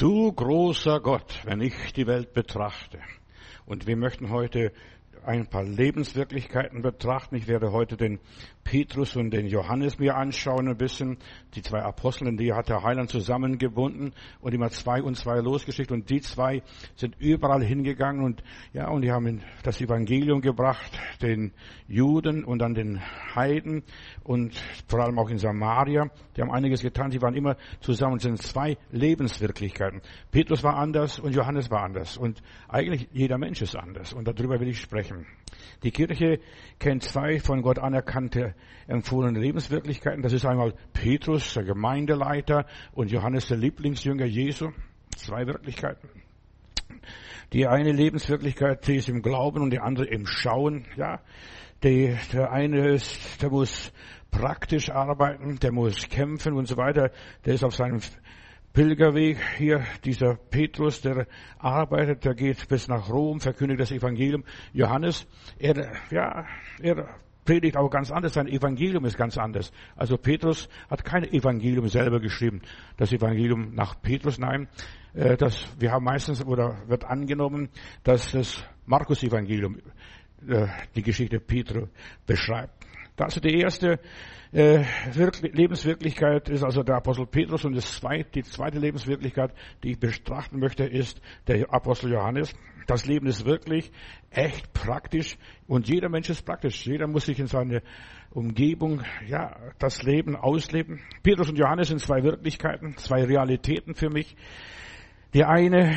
Du großer Gott, wenn ich die Welt betrachte. Und wir möchten heute ein paar Lebenswirklichkeiten betrachten. Ich werde heute den Petrus und den Johannes mir anschauen ein bisschen. Die zwei Aposteln, die hat der Heiland zusammengebunden und immer zwei und zwei losgeschickt. Und die zwei sind überall hingegangen und ja, und die haben das Evangelium gebracht, den Juden und dann den Heiden und vor allem auch in Samaria. Die haben einiges getan. Die waren immer zusammen. Es sind zwei Lebenswirklichkeiten. Petrus war anders und Johannes war anders. Und eigentlich jeder Mensch ist anders. Und darüber will ich sprechen. Die Kirche kennt zwei von Gott anerkannte empfohlene Lebenswirklichkeiten. Das ist einmal Petrus, der Gemeindeleiter, und Johannes, der Lieblingsjünger Jesu. Zwei Wirklichkeiten. Die eine Lebenswirklichkeit, die ist im Glauben und die andere im Schauen. Ja, die, der eine ist, der muss praktisch arbeiten, der muss kämpfen und so weiter. Der ist auf seinem Pilgerweg hier, dieser Petrus, der arbeitet, der geht bis nach Rom, verkündigt das Evangelium. Johannes, er, ja, er predigt auch ganz anders, sein Evangelium ist ganz anders. Also Petrus hat kein Evangelium selber geschrieben. Das Evangelium nach Petrus, nein, äh, das, wir haben meistens oder wird angenommen, dass das Markus-Evangelium äh, die Geschichte Petrus beschreibt. Also die erste äh, Lebenswirklichkeit ist also der Apostel Petrus und das zweite, die zweite Lebenswirklichkeit, die ich betrachten möchte, ist der Apostel Johannes. Das Leben ist wirklich echt praktisch und jeder Mensch ist praktisch. Jeder muss sich in seine Umgebung, ja, das Leben ausleben. Petrus und Johannes sind zwei Wirklichkeiten, zwei Realitäten für mich. Die eine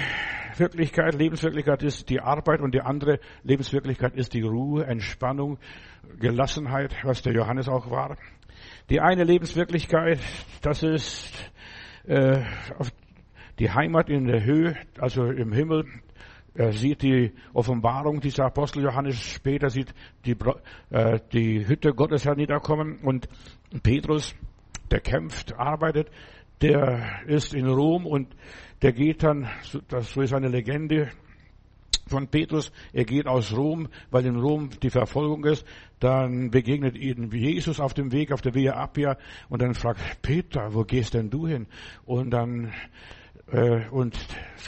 Wirklichkeit, Lebenswirklichkeit ist die Arbeit und die andere Lebenswirklichkeit ist die Ruhe, Entspannung, Gelassenheit, was der Johannes auch war. Die eine Lebenswirklichkeit, das ist äh, die Heimat in der Höhe, also im Himmel. Er sieht die Offenbarung dieser Apostel Johannes später, sieht die, äh, die Hütte Gottes herniederkommen und Petrus, der kämpft, arbeitet, der ist in Rom und der geht dann, das so ist eine Legende von Petrus, er geht aus Rom, weil in Rom die Verfolgung ist, dann begegnet ihnen Jesus auf dem Weg, auf der Via Appia und dann fragt Peter, wo gehst denn du hin? Und dann äh, und,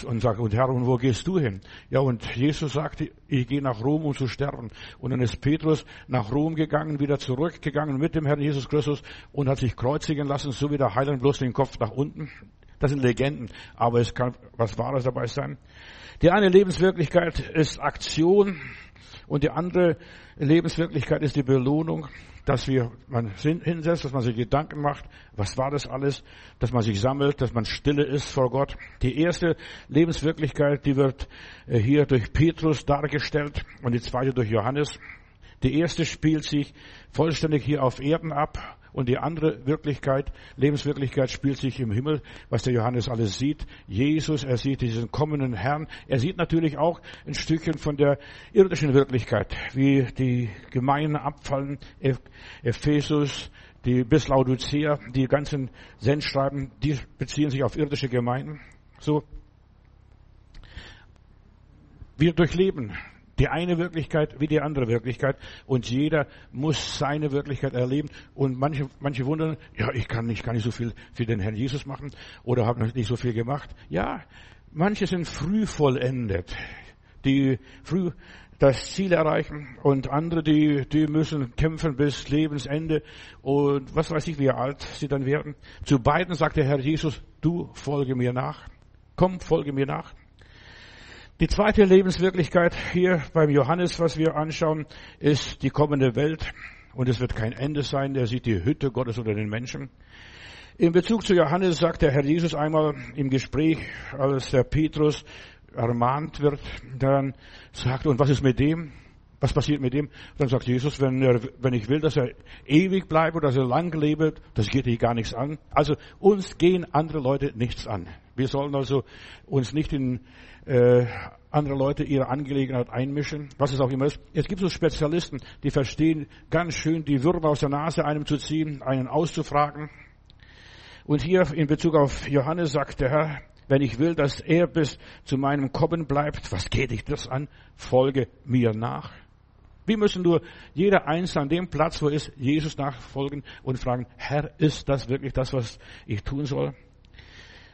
und sagt, und Herr, und wo gehst du hin? Ja, und Jesus sagte, ich gehe nach Rom, um zu sterben. Und dann ist Petrus nach Rom gegangen, wieder zurückgegangen mit dem Herrn Jesus Christus und hat sich kreuzigen lassen, so wie der Heiland bloß den Kopf nach unten. Das sind Legenden, aber es kann was Wahres dabei sein. Die eine Lebenswirklichkeit ist Aktion und die andere Lebenswirklichkeit ist die Belohnung, dass wir man hinsetzt, dass man sich Gedanken macht, was war das alles, dass man sich sammelt, dass man stille ist vor Gott. Die erste Lebenswirklichkeit, die wird äh, hier durch Petrus dargestellt und die zweite durch Johannes. Die erste spielt sich vollständig hier auf Erden ab und die andere Wirklichkeit, Lebenswirklichkeit spielt sich im Himmel, was der Johannes alles sieht. Jesus, er sieht diesen kommenden Herrn. Er sieht natürlich auch ein Stückchen von der irdischen Wirklichkeit, wie die Gemeinden abfallen, Ephesus, die bis Laodicea, die ganzen Sendschreiben, die beziehen sich auf irdische Gemeinden. So. Wir durchleben die eine Wirklichkeit wie die andere Wirklichkeit. Und jeder muss seine Wirklichkeit erleben. Und manche, manche wundern, ja, ich kann nicht, kann nicht so viel für den Herrn Jesus machen oder habe nicht so viel gemacht. Ja, manche sind früh vollendet, die früh das Ziel erreichen und andere, die, die müssen kämpfen bis Lebensende und was weiß ich, wie alt sie dann werden. Zu beiden sagt der Herr Jesus, du folge mir nach. Komm, folge mir nach. Die zweite Lebenswirklichkeit hier beim Johannes, was wir anschauen, ist die kommende Welt. Und es wird kein Ende sein. Er sieht die Hütte Gottes unter den Menschen. In Bezug zu Johannes sagt der Herr Jesus einmal im Gespräch, als der Petrus ermahnt wird, dann sagt, und was ist mit dem? Was passiert mit dem? Dann sagt Jesus, wenn, er, wenn ich will, dass er ewig bleibt oder dass er lang lebt, das geht dich gar nichts an. Also uns gehen andere Leute nichts an. Wir sollen also uns nicht in äh, andere Leute ihre Angelegenheit einmischen, was es auch immer ist. Es gibt so Spezialisten, die verstehen ganz schön die Würmer aus der Nase einem zu ziehen, einen auszufragen. Und hier in Bezug auf Johannes sagt der Herr, wenn ich will, dass er bis zu meinem Kommen bleibt, was geht dich das an? Folge mir nach. Wir müssen nur jeder Einzelne an dem Platz, wo ist, Jesus nachfolgen und fragen, Herr, ist das wirklich das, was ich tun soll?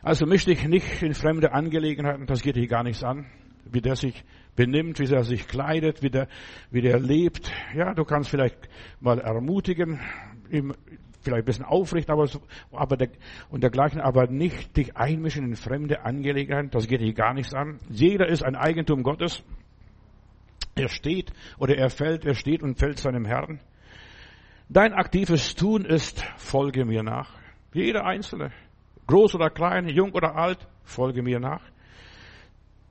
Also misch dich nicht in fremde Angelegenheiten, das geht dich gar nichts an, wie der sich benimmt, wie er sich kleidet, wie der, wie der lebt. Ja, du kannst vielleicht mal ermutigen, ihm vielleicht ein bisschen aufrichten, aber, aber der, und dergleichen, aber nicht dich einmischen in fremde Angelegenheiten, das geht dich gar nichts an. Jeder ist ein Eigentum Gottes. Er steht oder er fällt, er steht und fällt seinem Herrn. Dein aktives Tun ist, folge mir nach. Jeder Einzelne, groß oder klein, jung oder alt, folge mir nach.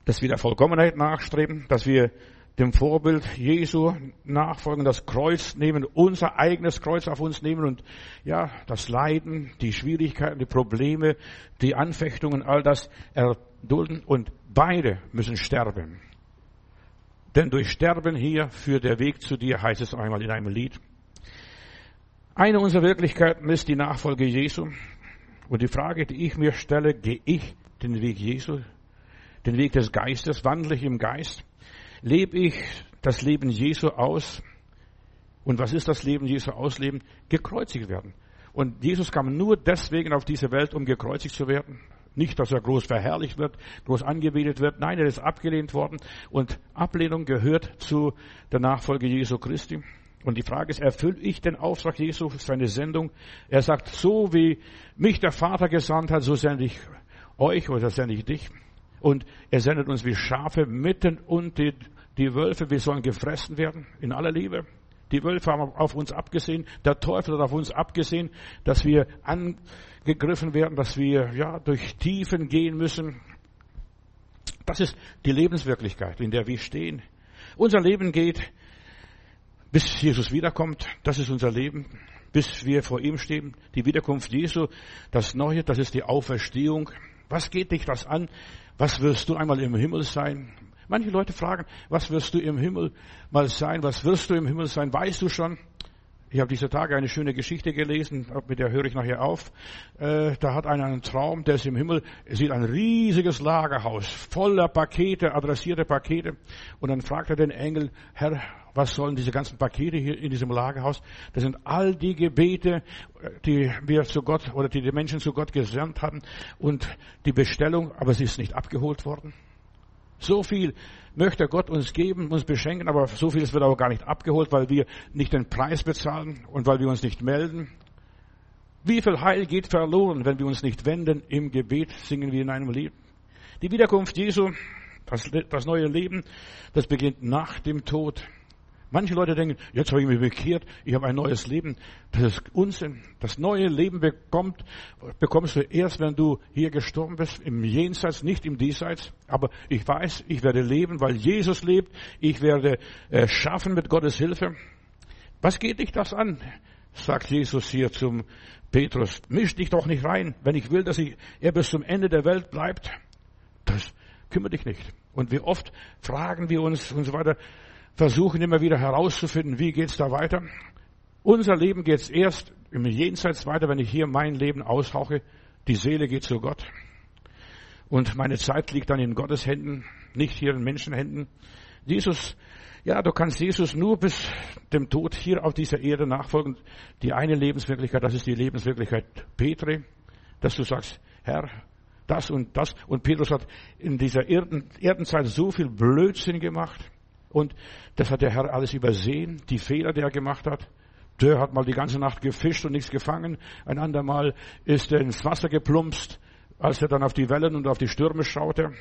Dass wir der Vollkommenheit nachstreben, dass wir dem Vorbild Jesu nachfolgen, das Kreuz nehmen, unser eigenes Kreuz auf uns nehmen und ja, das Leiden, die Schwierigkeiten, die Probleme, die Anfechtungen, all das erdulden und beide müssen sterben. Denn durch Sterben hier führt der Weg zu dir, heißt es einmal in einem Lied. Eine unserer Wirklichkeiten ist die Nachfolge Jesu. Und die Frage, die ich mir stelle, gehe ich den Weg Jesu, den Weg des Geistes, wandle ich im Geist? Lebe ich das Leben Jesu aus? Und was ist das Leben Jesu ausleben? Gekreuzigt werden. Und Jesus kam nur deswegen auf diese Welt, um gekreuzigt zu werden. Nicht, dass er groß verherrlicht wird, groß angebetet wird. Nein, er ist abgelehnt worden. Und Ablehnung gehört zu der Nachfolge Jesu Christi. Und die Frage ist, erfülle ich den Auftrag Jesu, seine Sendung? Er sagt, so wie mich der Vater gesandt hat, so sende ich euch oder sende ich dich. Und er sendet uns wie Schafe mitten unter die, die Wölfe. Wir sollen gefressen werden in aller Liebe. Die Wölfe haben auf uns abgesehen. Der Teufel hat auf uns abgesehen, dass wir angegriffen werden, dass wir, ja, durch Tiefen gehen müssen. Das ist die Lebenswirklichkeit, in der wir stehen. Unser Leben geht bis Jesus wiederkommt. Das ist unser Leben, bis wir vor ihm stehen. Die Wiederkunft Jesu, das Neue, das ist die Auferstehung. Was geht dich das an? Was wirst du einmal im Himmel sein? Manche Leute fragen, was wirst du im Himmel mal sein? Was wirst du im Himmel sein? Weißt du schon? Ich habe diese Tage eine schöne Geschichte gelesen, mit der höre ich nachher auf. Äh, da hat einer einen Traum, der ist im Himmel, er sieht ein riesiges Lagerhaus voller Pakete, adressierte Pakete. Und dann fragt er den Engel, Herr, was sollen diese ganzen Pakete hier in diesem Lagerhaus? Das sind all die Gebete, die wir zu Gott oder die die Menschen zu Gott gesandt hatten und die Bestellung, aber sie ist nicht abgeholt worden. So viel möchte Gott uns geben, uns beschenken, aber so viel wird auch gar nicht abgeholt, weil wir nicht den Preis bezahlen und weil wir uns nicht melden. Wie viel Heil geht verloren, wenn wir uns nicht wenden im Gebet, singen wir in einem Lied. Die Wiederkunft Jesu, das, das neue Leben, das beginnt nach dem Tod. Manche Leute denken, jetzt habe ich mich bekehrt, ich habe ein neues Leben. Das ist Unsinn. Das neue Leben bekommt, bekommst du erst, wenn du hier gestorben bist, im Jenseits, nicht im Diesseits. Aber ich weiß, ich werde leben, weil Jesus lebt. Ich werde äh, schaffen mit Gottes Hilfe. Was geht dich das an? sagt Jesus hier zum Petrus. Misch dich doch nicht rein, wenn ich will, dass ich, er bis zum Ende der Welt bleibt. Das kümmert dich nicht. Und wie oft fragen wir uns und so weiter, versuchen immer wieder herauszufinden, wie geht's da weiter. Unser Leben geht erst im Jenseits weiter, wenn ich hier mein Leben aushauche. Die Seele geht zu Gott. Und meine Zeit liegt dann in Gottes Händen, nicht hier in Menschenhänden. Jesus, ja, du kannst Jesus nur bis dem Tod hier auf dieser Erde nachfolgen. Die eine Lebenswirklichkeit, das ist die Lebenswirklichkeit Petri, dass du sagst, Herr, das und das. Und Petrus hat in dieser Erden, Erdenzeit so viel Blödsinn gemacht. Und das hat der Herr alles übersehen, die Fehler, die er gemacht hat. Der hat mal die ganze Nacht gefischt und nichts gefangen. Ein andermal ist er ins Wasser geplumpst, als er dann auf die Wellen und auf die Stürme schaute.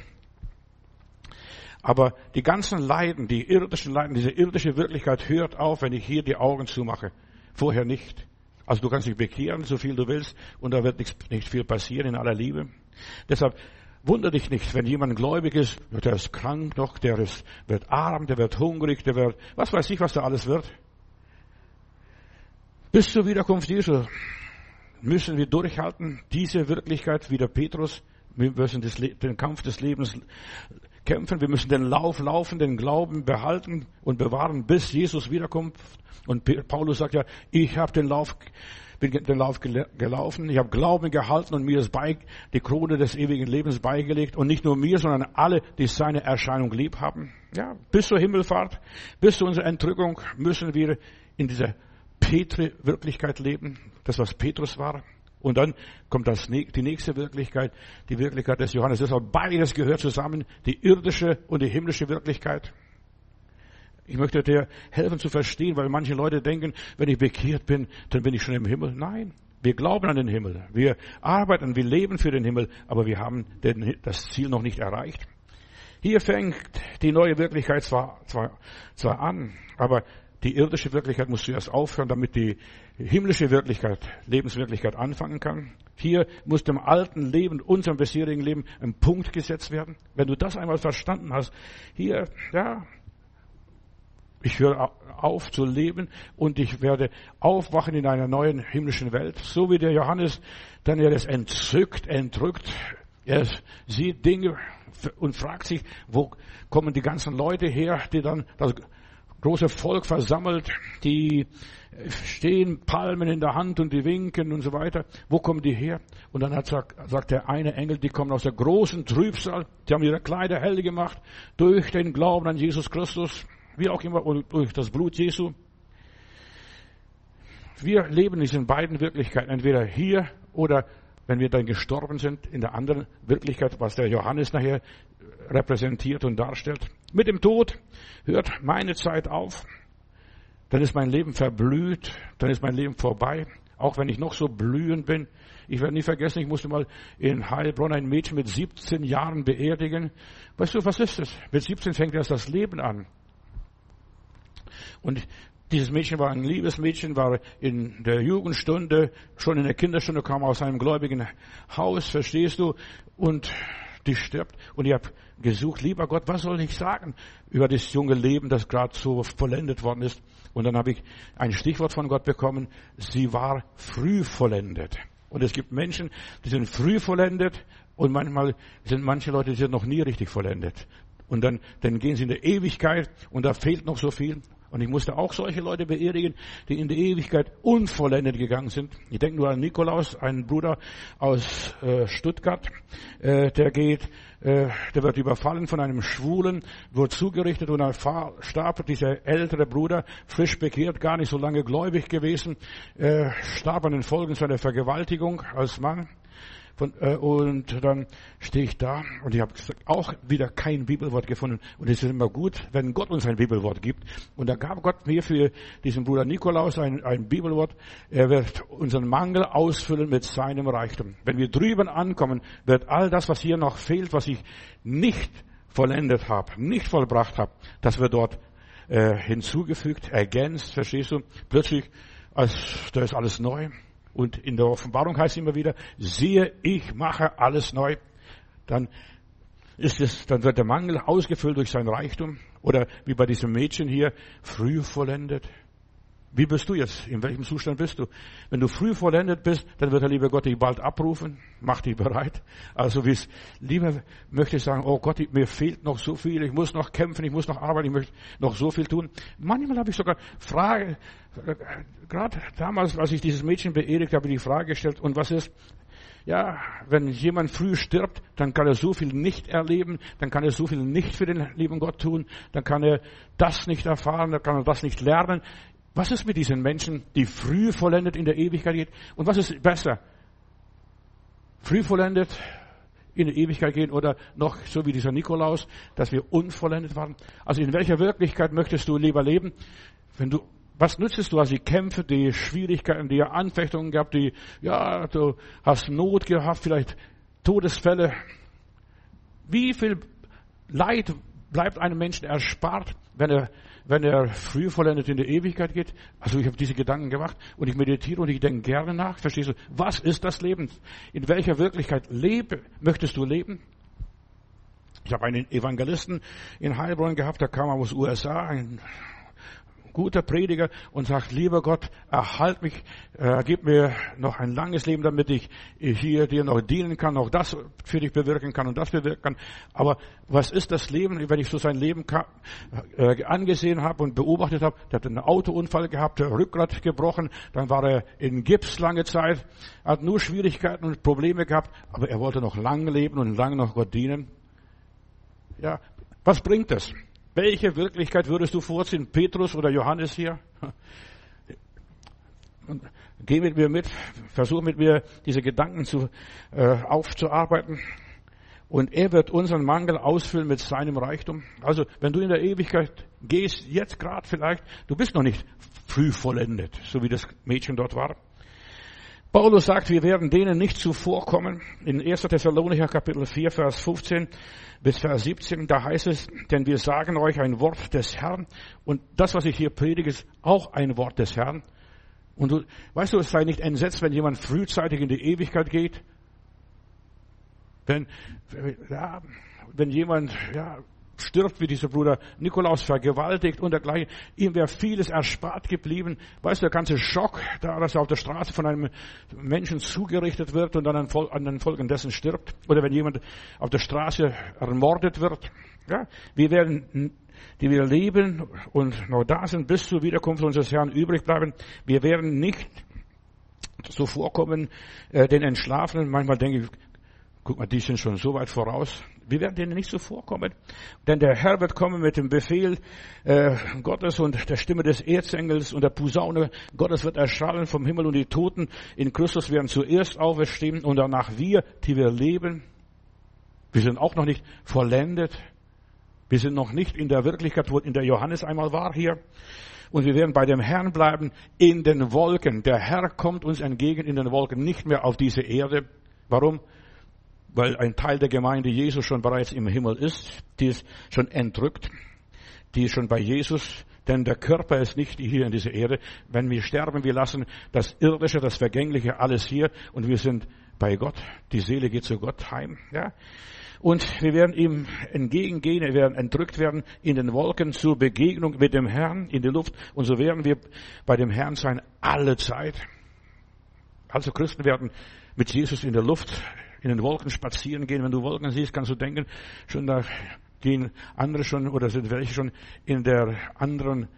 Aber die ganzen Leiden, die irdischen Leiden, diese irdische Wirklichkeit hört auf, wenn ich hier die Augen zumache. Vorher nicht. Also du kannst dich bekehren, so viel du willst, und da wird nichts, nicht viel passieren in aller Liebe. Deshalb Wunder dich nicht, wenn jemand gläubig ist, der ist krank noch, der ist, wird arm, der wird hungrig, der wird, was weiß ich, was da alles wird. Bis zur Wiederkunft Jesu müssen wir durchhalten, diese Wirklichkeit wie der Petrus. Wir müssen den Kampf des Lebens kämpfen. Wir müssen den Lauf laufen, den Glauben behalten und bewahren, bis Jesus wiederkommt. Und Paulus sagt ja, ich habe den Lauf bin den Lauf gelaufen, ich habe Glauben gehalten und mir ist bei, die Krone des ewigen Lebens beigelegt und nicht nur mir, sondern alle, die seine Erscheinung lieb haben. Ja, bis zur Himmelfahrt, bis zu unserer Entrückung müssen wir in dieser Petri-Wirklichkeit leben, das was Petrus war. Und dann kommt das, die nächste Wirklichkeit, die Wirklichkeit des Johannes. Deshalb beides gehört zusammen, die irdische und die himmlische Wirklichkeit. Ich möchte dir helfen zu verstehen, weil manche Leute denken, wenn ich bekehrt bin, dann bin ich schon im Himmel. Nein, wir glauben an den Himmel. Wir arbeiten, wir leben für den Himmel, aber wir haben das Ziel noch nicht erreicht. Hier fängt die neue Wirklichkeit zwar, zwar, zwar an, aber die irdische Wirklichkeit muss zuerst aufhören, damit die himmlische Wirklichkeit, Lebenswirklichkeit anfangen kann. Hier muss dem alten Leben, unserem bisherigen Leben ein Punkt gesetzt werden. Wenn du das einmal verstanden hast, hier, ja, ich höre auf zu leben und ich werde aufwachen in einer neuen himmlischen Welt. So wie der Johannes, dann er ist entzückt, entrückt. Er sieht Dinge und fragt sich, wo kommen die ganzen Leute her, die dann das große Volk versammelt, die stehen Palmen in der Hand und die winken und so weiter. Wo kommen die her? Und dann hat, sagt, der eine Engel, die kommen aus der großen Trübsal, die haben ihre Kleider hell gemacht durch den Glauben an Jesus Christus wie auch immer, durch das Blut Jesu. Wir leben in diesen beiden Wirklichkeiten, entweder hier oder wenn wir dann gestorben sind, in der anderen Wirklichkeit, was der Johannes nachher repräsentiert und darstellt. Mit dem Tod hört meine Zeit auf, dann ist mein Leben verblüht, dann ist mein Leben vorbei, auch wenn ich noch so blühend bin. Ich werde nie vergessen, ich musste mal in Heilbronn ein Mädchen mit 17 Jahren beerdigen. Weißt du, was ist das? Mit 17 fängt erst das Leben an. Und dieses Mädchen war ein liebes Mädchen, war in der Jugendstunde, schon in der Kinderstunde, kam aus einem gläubigen Haus, verstehst du? Und die stirbt. Und ich habe gesucht, lieber Gott, was soll ich sagen über das junge Leben, das gerade so vollendet worden ist? Und dann habe ich ein Stichwort von Gott bekommen, sie war früh vollendet. Und es gibt Menschen, die sind früh vollendet und manchmal sind manche Leute, die sind noch nie richtig vollendet. Und dann, dann gehen sie in der Ewigkeit und da fehlt noch so viel. Und ich musste auch solche Leute beerdigen, die in die Ewigkeit unvollendet gegangen sind. Ich denke nur an Nikolaus, einen Bruder aus äh, Stuttgart, äh, der geht, äh, der wird überfallen von einem Schwulen, wird zugerichtet und er starb. Dieser ältere Bruder, frisch bekehrt, gar nicht so lange gläubig gewesen, äh, starb an den Folgen seiner Vergewaltigung als Mann. Von, äh, und dann stehe ich da und ich habe auch wieder kein Bibelwort gefunden. Und es ist immer gut, wenn Gott uns ein Bibelwort gibt. Und da gab Gott mir für diesen Bruder Nikolaus ein, ein Bibelwort. Er wird unseren Mangel ausfüllen mit seinem Reichtum. Wenn wir drüben ankommen, wird all das, was hier noch fehlt, was ich nicht vollendet habe, nicht vollbracht habe, das wird dort äh, hinzugefügt, ergänzt, verstehst du? Plötzlich, als, da ist alles neu. Und in der Offenbarung heißt es immer wieder, siehe, ich mache alles neu. Dann ist es, dann wird der Mangel ausgefüllt durch sein Reichtum. Oder wie bei diesem Mädchen hier, früh vollendet. Wie bist du jetzt? In welchem Zustand bist du? Wenn du früh vollendet bist, dann wird der liebe Gott dich bald abrufen. Mach dich bereit. Also wie es lieber möchte ich sagen, oh Gott, mir fehlt noch so viel. Ich muss noch kämpfen, ich muss noch arbeiten, ich möchte noch so viel tun. Manchmal habe ich sogar Frage, gerade damals, als ich dieses Mädchen beerdigt habe, die Frage gestellt, und was ist, ja, wenn jemand früh stirbt, dann kann er so viel nicht erleben, dann kann er so viel nicht für den lieben Gott tun, dann kann er das nicht erfahren, dann kann er das nicht lernen. Was ist mit diesen Menschen, die früh vollendet in der Ewigkeit geht? Und was ist besser? Früh vollendet in die Ewigkeit gehen oder noch so wie dieser Nikolaus, dass wir unvollendet waren? Also in welcher Wirklichkeit möchtest du lieber leben? Wenn du, was nützt du? Hast die Kämpfe, die Schwierigkeiten, die Anfechtungen gehabt, die, ja, du hast Not gehabt, vielleicht Todesfälle. Wie viel Leid bleibt einem Menschen erspart, wenn er wenn er früh vollendet in die Ewigkeit geht. Also ich habe diese Gedanken gemacht und ich meditiere und ich denke gerne nach. Verstehst du? Was ist das Leben? In welcher Wirklichkeit lebe, möchtest du leben? Ich habe einen Evangelisten in Heilbronn gehabt, der kam aus USA, ein guter Prediger und sagt, lieber Gott, erhalt mich, äh, gib mir noch ein langes Leben, damit ich hier dir noch dienen kann, noch das für dich bewirken kann und das bewirken kann. Aber was ist das Leben, wenn ich so sein Leben äh, angesehen habe und beobachtet habe? Der hat einen Autounfall gehabt, der Rückgrat gebrochen, dann war er in Gips lange Zeit, hat nur Schwierigkeiten und Probleme gehabt, aber er wollte noch lange leben und lange noch Gott dienen. Ja, was bringt das? Welche Wirklichkeit würdest du vorziehen? Petrus oder Johannes hier? geh mit mir mit, versuch mit mir diese Gedanken zu, äh, aufzuarbeiten. Und er wird unseren Mangel ausfüllen mit seinem Reichtum. Also, wenn du in der Ewigkeit gehst, jetzt gerade vielleicht, du bist noch nicht früh vollendet, so wie das Mädchen dort war. Paulus sagt, wir werden denen nicht zuvorkommen. In 1. Thessalonicher Kapitel 4, Vers 15 bis Vers 17, da heißt es, denn wir sagen euch ein Wort des Herrn. Und das, was ich hier predige, ist auch ein Wort des Herrn. Und du, weißt du, es sei nicht entsetzt, wenn jemand frühzeitig in die Ewigkeit geht. Wenn, ja, wenn jemand, ja, stirbt, wie dieser Bruder Nikolaus vergewaltigt und dergleichen. Ihm wäre vieles erspart geblieben. Weißt du, der ganze Schock, da dass er auf der Straße von einem Menschen zugerichtet wird und dann an den Folgen dessen stirbt. Oder wenn jemand auf der Straße ermordet wird. Ja, wir werden, die wir leben und noch da sind, bis zur Wiederkunft unseres Herrn übrig bleiben. Wir werden nicht so vorkommen, äh, den Entschlafenen. Manchmal denke ich, guck mal, die sind schon so weit voraus. Wir werden denen nicht so vorkommen. Denn der Herr wird kommen mit dem Befehl äh, Gottes und der Stimme des Erzengels und der Posaune Gottes wird erschallen vom Himmel und die Toten in Christus werden zuerst auferstehen und danach wir, die wir leben. Wir sind auch noch nicht vollendet. Wir sind noch nicht in der Wirklichkeit, wo in der Johannes einmal war hier. Und wir werden bei dem Herrn bleiben in den Wolken. Der Herr kommt uns entgegen in den Wolken, nicht mehr auf diese Erde. Warum? Weil ein Teil der Gemeinde Jesus schon bereits im Himmel ist, die ist schon entrückt, die ist schon bei Jesus, denn der Körper ist nicht hier in dieser Erde. Wenn wir sterben, wir lassen das Irdische, das Vergängliche alles hier und wir sind bei Gott. Die Seele geht zu Gott heim, ja. Und wir werden ihm entgegengehen, wir werden entrückt werden in den Wolken zur Begegnung mit dem Herrn in die Luft. Und so werden wir bei dem Herrn sein alle Zeit. Also Christen werden mit Jesus in der Luft in den Wolken spazieren gehen. Wenn du Wolken siehst, kannst du denken, schon da gehen andere schon oder sind welche schon in der anderen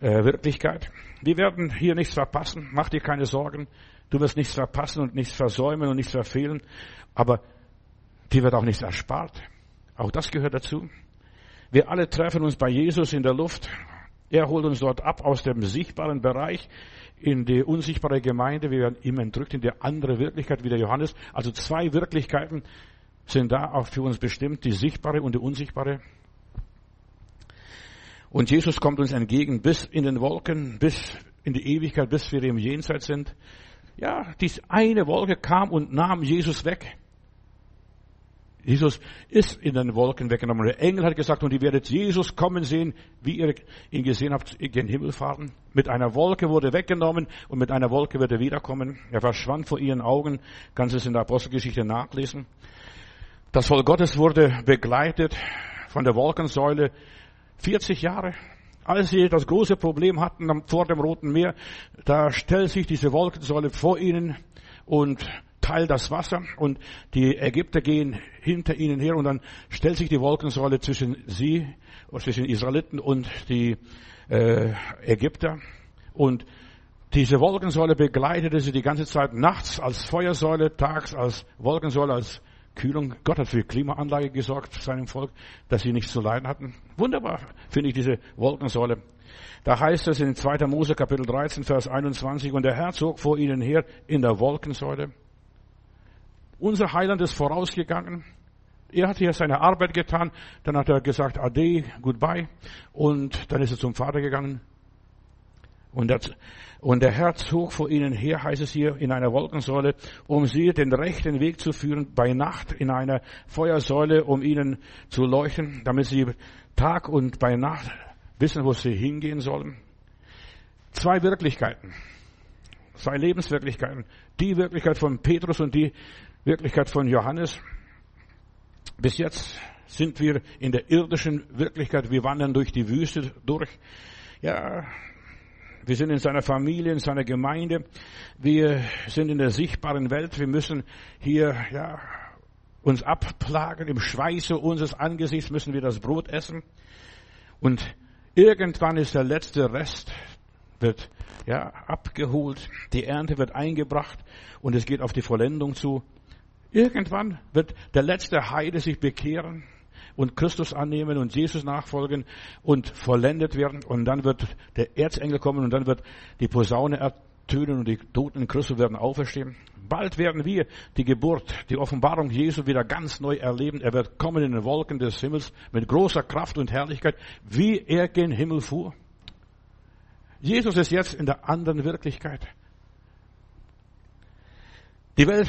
äh, Wirklichkeit. Wir werden hier nichts verpassen. Mach dir keine Sorgen. Du wirst nichts verpassen und nichts versäumen und nichts verfehlen. Aber dir wird auch nichts erspart. Auch das gehört dazu. Wir alle treffen uns bei Jesus in der Luft. Er holt uns dort ab aus dem sichtbaren Bereich in die unsichtbare Gemeinde, wir werden immer entrückt in die andere Wirklichkeit wie der Johannes. Also zwei Wirklichkeiten sind da auch für uns bestimmt, die sichtbare und die unsichtbare. Und Jesus kommt uns entgegen bis in den Wolken, bis in die Ewigkeit, bis wir im Jenseits sind. Ja, dies eine Wolke kam und nahm Jesus weg. Jesus ist in den Wolken weggenommen. Der Engel hat gesagt, und ihr werdet Jesus kommen sehen, wie ihr ihn gesehen habt, in den Himmel fahren. Mit einer Wolke wurde weggenommen und mit einer Wolke wird er wiederkommen. Er verschwand vor ihren Augen. Kannst es in der Apostelgeschichte nachlesen. Das Volk Gottes wurde begleitet von der Wolkensäule 40 Jahre. Als sie das große Problem hatten vor dem Roten Meer, da stellt sich diese Wolkensäule vor ihnen und teilt das Wasser und die Ägypter gehen hinter ihnen her und dann stellt sich die Wolkensäule zwischen sie, zwischen Israeliten und die äh, Ägypter und diese Wolkensäule begleitete sie die ganze Zeit nachts als Feuersäule, tags als Wolkensäule, als Kühlung. Gott hat für Klimaanlage gesorgt, seinem Volk, dass sie nichts zu leiden hatten. Wunderbar, finde ich diese Wolkensäule. Da heißt es in 2. Mose Kapitel 13, Vers 21, und der Herr zog vor ihnen her in der Wolkensäule. Unser Heiland ist vorausgegangen. Er hat hier seine Arbeit getan. Dann hat er gesagt, Ade, goodbye. Und dann ist er zum Vater gegangen. Und, das, und der Herr zog vor ihnen her, heißt es hier, in einer Wolkensäule, um sie den rechten Weg zu führen, bei Nacht in einer Feuersäule, um ihnen zu leuchten, damit sie Tag und bei Nacht wissen, wo sie hingehen sollen. Zwei Wirklichkeiten. Zwei Lebenswirklichkeiten. Die Wirklichkeit von Petrus und die Wirklichkeit von Johannes. Bis jetzt sind wir in der irdischen Wirklichkeit. Wir wandern durch die Wüste durch. Ja, wir sind in seiner Familie, in seiner Gemeinde. Wir sind in der sichtbaren Welt. Wir müssen hier, ja, uns abplagen. Im Schweiße unseres Angesichts müssen wir das Brot essen. Und irgendwann ist der letzte Rest, wird, ja, abgeholt. Die Ernte wird eingebracht und es geht auf die Vollendung zu. Irgendwann wird der letzte Heide sich bekehren und Christus annehmen und Jesus nachfolgen und vollendet werden. Und dann wird der Erzengel kommen und dann wird die Posaune tönen und die Toten in Christus werden auferstehen. Bald werden wir die Geburt, die Offenbarung Jesu wieder ganz neu erleben. Er wird kommen in den Wolken des Himmels mit großer Kraft und Herrlichkeit, wie er gen Himmel fuhr. Jesus ist jetzt in der anderen Wirklichkeit. Die Welt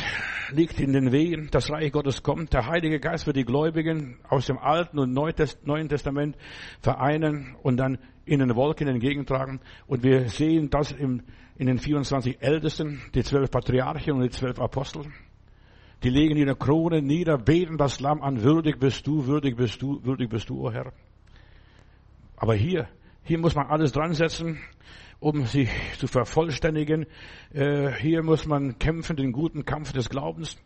liegt in den Wehen, das Reich Gottes kommt, der Heilige Geist wird die Gläubigen aus dem Alten und Neuen Testament vereinen und dann in den Wolken entgegentragen. Und wir sehen das in den 24 Ältesten, die zwölf Patriarchen und die zwölf Apostel. Die legen ihre Krone nieder, beten das Lamm an, würdig bist du, würdig bist du, würdig bist du, o oh Herr. Aber hier, hier muss man alles dran setzen, um sich zu vervollständigen. Äh, hier muss man kämpfen, den guten Kampf des Glaubens.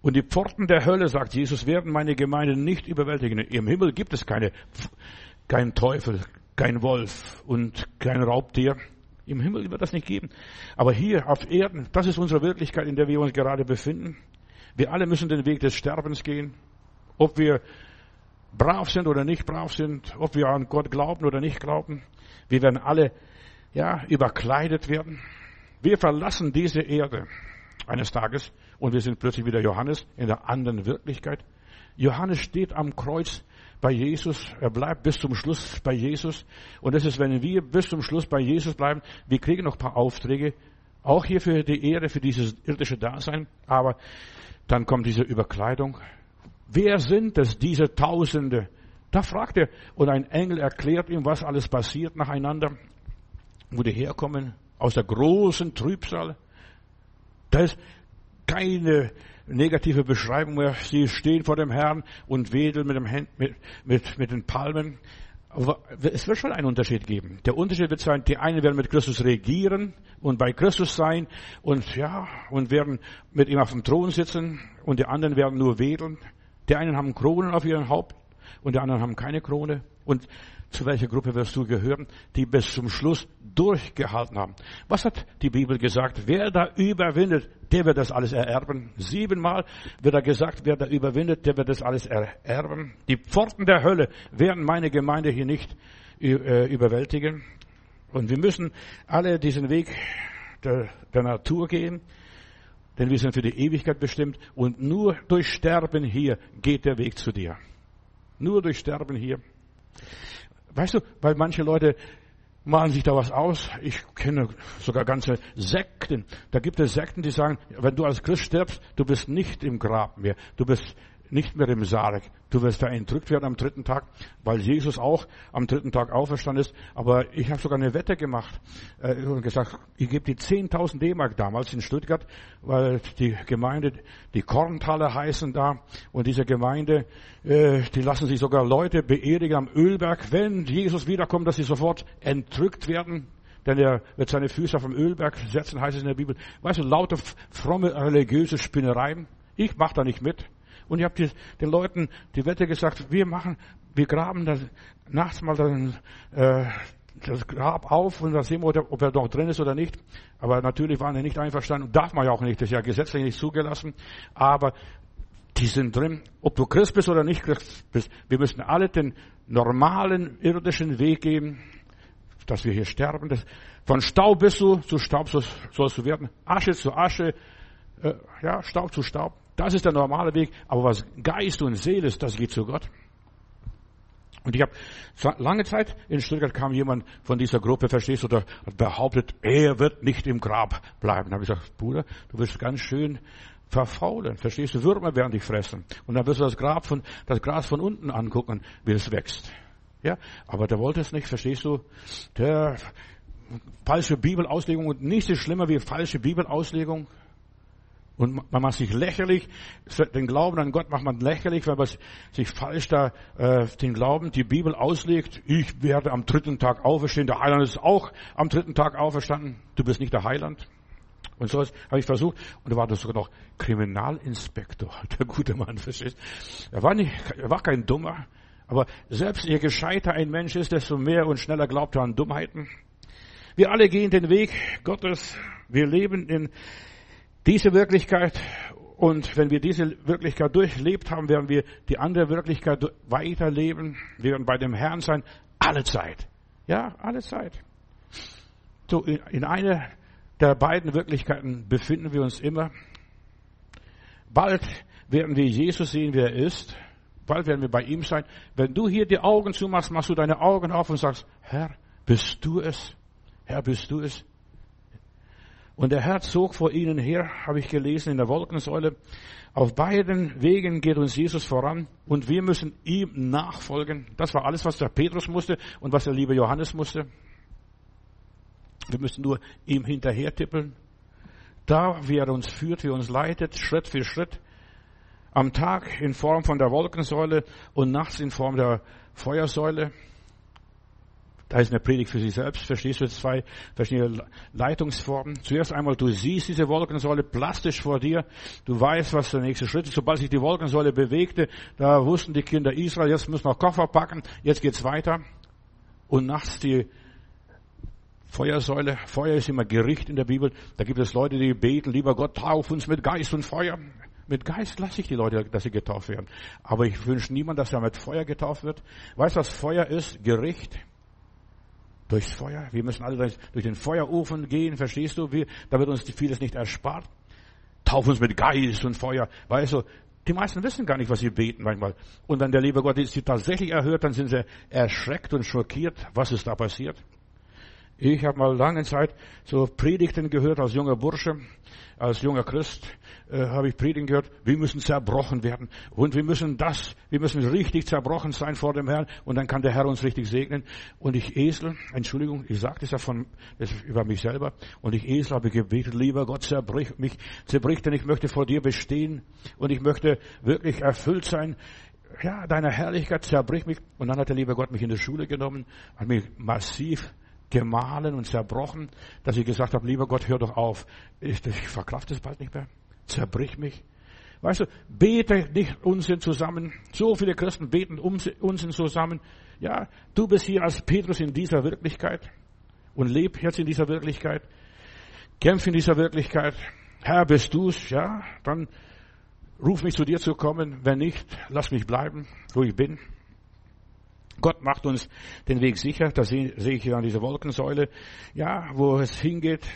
Und die Pforten der Hölle, sagt Jesus, werden meine Gemeinde nicht überwältigen. Im Himmel gibt es keine, kein Teufel, kein Wolf und kein Raubtier. Im Himmel wird das nicht geben. Aber hier auf Erden, das ist unsere Wirklichkeit, in der wir uns gerade befinden. Wir alle müssen den Weg des Sterbens gehen. Ob wir brav sind oder nicht brav sind, ob wir an Gott glauben oder nicht glauben. Wir werden alle ja, überkleidet werden. Wir verlassen diese Erde eines Tages und wir sind plötzlich wieder Johannes in der anderen Wirklichkeit. Johannes steht am Kreuz bei Jesus, er bleibt bis zum Schluss bei Jesus. Und das ist, wenn wir bis zum Schluss bei Jesus bleiben, wir kriegen noch ein paar Aufträge, auch hier für die Erde, für dieses irdische Dasein, aber dann kommt diese Überkleidung. Wer sind es, diese Tausende? Da fragt er, und ein Engel erklärt ihm, was alles passiert nacheinander wo die herkommen, aus der großen Trübsal. Da ist keine negative Beschreibung mehr. Sie stehen vor dem Herrn und wedeln mit, dem Händ, mit, mit, mit den Palmen. Aber es wird schon einen Unterschied geben. Der Unterschied wird sein, die einen werden mit Christus regieren und bei Christus sein und ja, und werden mit ihm auf dem Thron sitzen und die anderen werden nur wedeln. Die einen haben Kronen auf ihrem Haupt und die anderen haben keine Krone. Und zu welcher Gruppe wirst du gehören, die bis zum Schluss durchgehalten haben. Was hat die Bibel gesagt? Wer da überwindet, der wird das alles ererben. Siebenmal wird er gesagt, wer da überwindet, der wird das alles ererben. Die Pforten der Hölle werden meine Gemeinde hier nicht äh, überwältigen. Und wir müssen alle diesen Weg der, der Natur gehen, denn wir sind für die Ewigkeit bestimmt und nur durch Sterben hier geht der Weg zu dir. Nur durch Sterben hier. Weißt du, weil manche Leute malen sich da was aus. Ich kenne sogar ganze Sekten. Da gibt es Sekten, die sagen, wenn du als Christ stirbst, du bist nicht im Grab mehr. Du bist nicht mehr im Sarg. Du wirst da entrückt werden am dritten Tag, weil Jesus auch am dritten Tag auferstanden ist. Aber ich habe sogar eine Wette gemacht äh, und gesagt, ich gebe die 10.000 D-Mark damals in Stuttgart, weil die Gemeinde, die Korntaler heißen da und diese Gemeinde, äh, die lassen sich sogar Leute beerdigen am Ölberg, wenn Jesus wiederkommt, dass sie sofort entrückt werden denn er wird seine Füße auf dem Ölberg setzen, heißt es in der Bibel. Weißt du, lauter fromme religiöse Spinnereien. Ich mache da nicht mit. Und ich habe den Leuten die Wette gesagt, wir machen, wir graben das, nachts mal dann, äh, das Grab auf und dann sehen wir, ob er noch drin ist oder nicht. Aber natürlich waren die nicht einverstanden. Darf man ja auch nicht, das ist ja gesetzlich nicht zugelassen. Aber die sind drin. Ob du Christ bist oder nicht Christ bist, wir müssen alle den normalen irdischen Weg gehen, dass wir hier sterben. von Staub bist du, zu Staub sollst du werden. Asche zu Asche, äh, ja, Staub zu Staub. Das ist der normale Weg. Aber was Geist und Seele ist, das geht zu Gott. Und ich habe lange Zeit in Stuttgart kam jemand von dieser Gruppe, verstehst du, der hat behauptet, er wird nicht im Grab bleiben. Da habe ich gesagt, Bruder, du wirst ganz schön verfaulen. Verstehst du, Würmer werden dich fressen. Und dann wirst du das Grab von, das Gras von unten angucken, wie es wächst. Ja, aber der wollte es nicht, verstehst du? Der falsche Bibelauslegung und nichts ist schlimmer wie falsche Bibelauslegung. Und man macht sich lächerlich, den Glauben an Gott macht man lächerlich, weil man sich falsch da äh, den Glauben, die Bibel auslegt. Ich werde am dritten Tag auferstehen. Der Heiland ist auch am dritten Tag auferstanden. Du bist nicht der Heiland. Und so habe ich versucht. Und da war das sogar noch Kriminalinspektor, der gute Mann, verstehst Er war nicht, er war kein Dummer. Aber selbst je gescheiter ein Mensch ist, desto mehr und schneller glaubt er an Dummheiten. Wir alle gehen den Weg Gottes. Wir leben in diese Wirklichkeit und wenn wir diese Wirklichkeit durchlebt haben, werden wir die andere Wirklichkeit weiterleben. Wir werden bei dem Herrn sein, alle Zeit. Ja, alle Zeit. So in, in einer der beiden Wirklichkeiten befinden wir uns immer. Bald werden wir Jesus sehen, wer er ist. Bald werden wir bei ihm sein. Wenn du hier die Augen zumachst, machst du deine Augen auf und sagst, Herr, bist du es? Herr, bist du es? Und der Herr zog vor ihnen her, habe ich gelesen in der Wolkensäule. Auf beiden Wegen geht uns Jesus voran und wir müssen ihm nachfolgen. Das war alles, was der Petrus musste und was der liebe Johannes musste. Wir müssen nur ihm hinterher tippeln. Da, wie er uns führt, wie er uns leitet, Schritt für Schritt. Am Tag in Form von der Wolkensäule und nachts in Form der Feuersäule. Da ist eine Predigt für sich selbst. Verstehst du zwei verschiedene Leitungsformen? Zuerst einmal, du siehst diese Wolkensäule plastisch vor dir. Du weißt, was der nächste Schritt ist. Sobald sich die Wolkensäule bewegte, da wussten die Kinder Israel, jetzt müssen wir Koffer packen, jetzt geht's weiter. Und nachts die Feuersäule. Feuer ist immer Gericht in der Bibel. Da gibt es Leute, die beten, lieber Gott, tauf uns mit Geist und Feuer. Mit Geist lasse ich die Leute, dass sie getauft werden. Aber ich wünsche niemand, dass er mit Feuer getauft wird. Weißt du, was Feuer ist? Gericht durchs Feuer. Wir müssen alle durch den Feuerofen gehen, verstehst du? Wir, da wird uns vieles nicht erspart. Tauf uns mit Geist und Feuer. Weißt du, die meisten wissen gar nicht, was sie beten manchmal. Und wenn der liebe Gott sie tatsächlich erhört, dann sind sie erschreckt und schockiert. Was ist da passiert? Ich habe mal lange Zeit so Predigten gehört als junger Bursche, als junger Christ äh, habe ich Predigen gehört. Wir müssen zerbrochen werden und wir müssen das, wir müssen richtig zerbrochen sein vor dem Herrn und dann kann der Herr uns richtig segnen. Und ich Esel, Entschuldigung, ich sagte es ja von das über mich selber und ich Esel habe gebetet, lieber Gott, zerbrich mich, zerbrich, denn ich möchte vor dir bestehen und ich möchte wirklich erfüllt sein ja, deiner Herrlichkeit zerbrich mich. Und dann hat der liebe Gott mich in die Schule genommen, hat mich massiv gemahlen und zerbrochen, dass ich gesagt habe, lieber Gott, hör doch auf. Ich, ich verkraft es bald nicht mehr. Zerbrich mich. Weißt du, bete nicht Unsinn zusammen. So viele Christen beten Unsinn zusammen. Ja, du bist hier als Petrus in dieser Wirklichkeit und leb jetzt in dieser Wirklichkeit. Kämpf in dieser Wirklichkeit. Herr, bist du's? Ja, dann ruf mich zu dir zu kommen. Wenn nicht, lass mich bleiben, wo ich bin. Gott macht uns den Weg sicher. Da sehe, ich hier an dieser Wolkensäule, ja, wo es hingeht.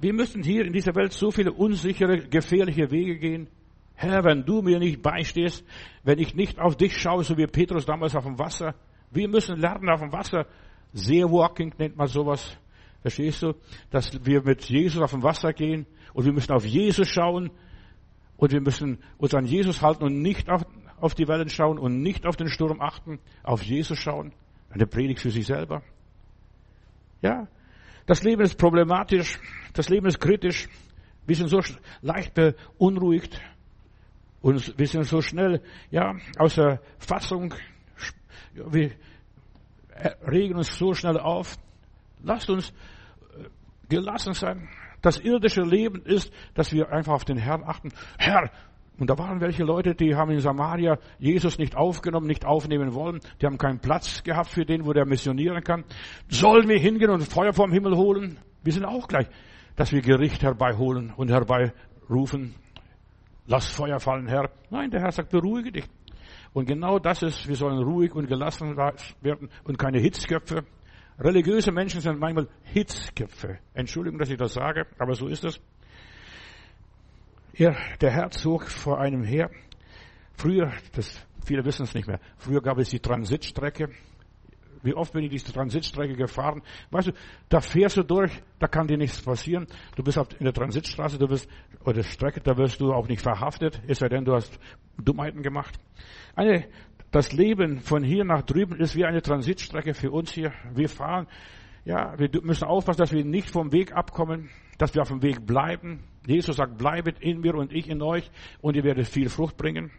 Wir müssen hier in dieser Welt so viele unsichere, gefährliche Wege gehen. Herr, wenn du mir nicht beistehst, wenn ich nicht auf dich schaue, so wie Petrus damals auf dem Wasser. Wir müssen lernen auf dem Wasser. Seawalking nennt man sowas. Verstehst du? Dass wir mit Jesus auf dem Wasser gehen und wir müssen auf Jesus schauen und wir müssen uns an Jesus halten und nicht auf, auf die Wellen schauen und nicht auf den Sturm achten, auf Jesus schauen. Eine Predigt für sich selber. Ja, das Leben ist problematisch, das Leben ist kritisch. Wir sind so leicht beunruhigt und wir sind so schnell, ja, außer Fassung. Wir regen uns so schnell auf. Lasst uns äh, gelassen sein. Das irdische Leben ist, dass wir einfach auf den Herrn achten. Herr, und da waren welche Leute, die haben in Samaria Jesus nicht aufgenommen, nicht aufnehmen wollen. Die haben keinen Platz gehabt für den, wo der missionieren kann. Sollen wir hingehen und Feuer vom Himmel holen? Wir sind auch gleich, dass wir Gericht herbeiholen und herbeirufen. Lass Feuer fallen, Herr. Nein, der Herr sagt, beruhige dich. Und genau das ist, wir sollen ruhig und gelassen werden und keine Hitzköpfe. Religiöse Menschen sind manchmal Hitzköpfe. Entschuldigung, dass ich das sage, aber so ist es. Er, der Herr zog vor einem her. Früher, das, viele wissen es nicht mehr, früher gab es die Transitstrecke. Wie oft bin ich diese Transitstrecke gefahren? Weißt du, da fährst du durch, da kann dir nichts passieren. Du bist in der Transitstraße, du bist, oder Strecke, da wirst du auch nicht verhaftet, es sei denn, du hast Dummheiten gemacht. Eine, das Leben von hier nach drüben ist wie eine Transitstrecke für uns hier. Wir fahren, ja, wir müssen aufpassen, dass wir nicht vom Weg abkommen, dass wir auf dem Weg bleiben. Jesus sagt, bleibet in mir und ich in euch und ihr werdet viel Frucht bringen.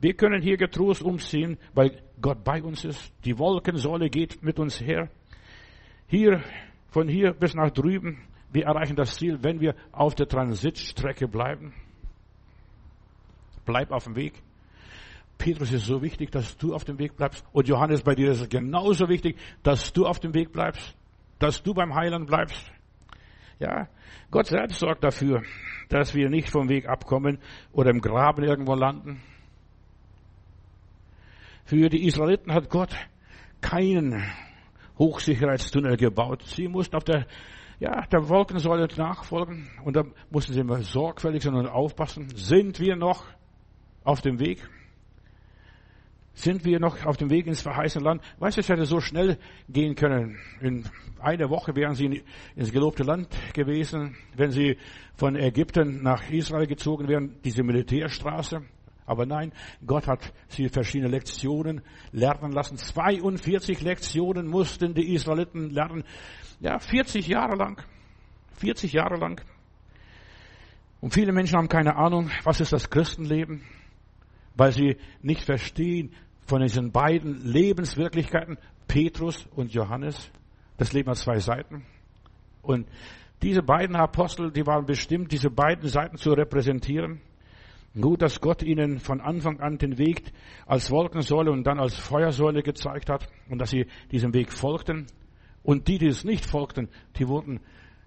Wir können hier getrost umziehen, weil Gott bei uns ist. Die Wolkensäule geht mit uns her. Hier, von hier bis nach drüben, wir erreichen das Ziel, wenn wir auf der Transitstrecke bleiben. Bleib auf dem Weg. Petrus ist so wichtig, dass du auf dem Weg bleibst. Und Johannes, bei dir ist es genauso wichtig, dass du auf dem Weg bleibst. Dass du beim Heiland bleibst. Ja, Gott selbst sorgt dafür, dass wir nicht vom Weg abkommen oder im Graben irgendwo landen. Für die Israeliten hat Gott keinen Hochsicherheitstunnel gebaut. Sie mussten auf der ja, der Wolkensäule nachfolgen. Und da mussten sie immer sorgfältig sein und aufpassen. Sind wir noch auf dem Weg? Sind wir noch auf dem Weg ins verheißene Land? Weißt du, es hätte so schnell gehen können. In einer Woche wären sie ins gelobte Land gewesen, wenn sie von Ägypten nach Israel gezogen wären, diese Militärstraße. Aber nein, Gott hat sie verschiedene Lektionen lernen lassen. 42 Lektionen mussten die Israeliten lernen. Ja, 40 Jahre lang. 40 Jahre lang. Und viele Menschen haben keine Ahnung, was ist das Christenleben, weil sie nicht verstehen von diesen beiden Lebenswirklichkeiten, Petrus und Johannes. Das Leben hat zwei Seiten. Und diese beiden Apostel, die waren bestimmt, diese beiden Seiten zu repräsentieren. Gut, dass Gott ihnen von Anfang an den Weg als Wolkensäule und dann als Feuersäule gezeigt hat und dass sie diesem Weg folgten. Und die, die es nicht folgten, die wurden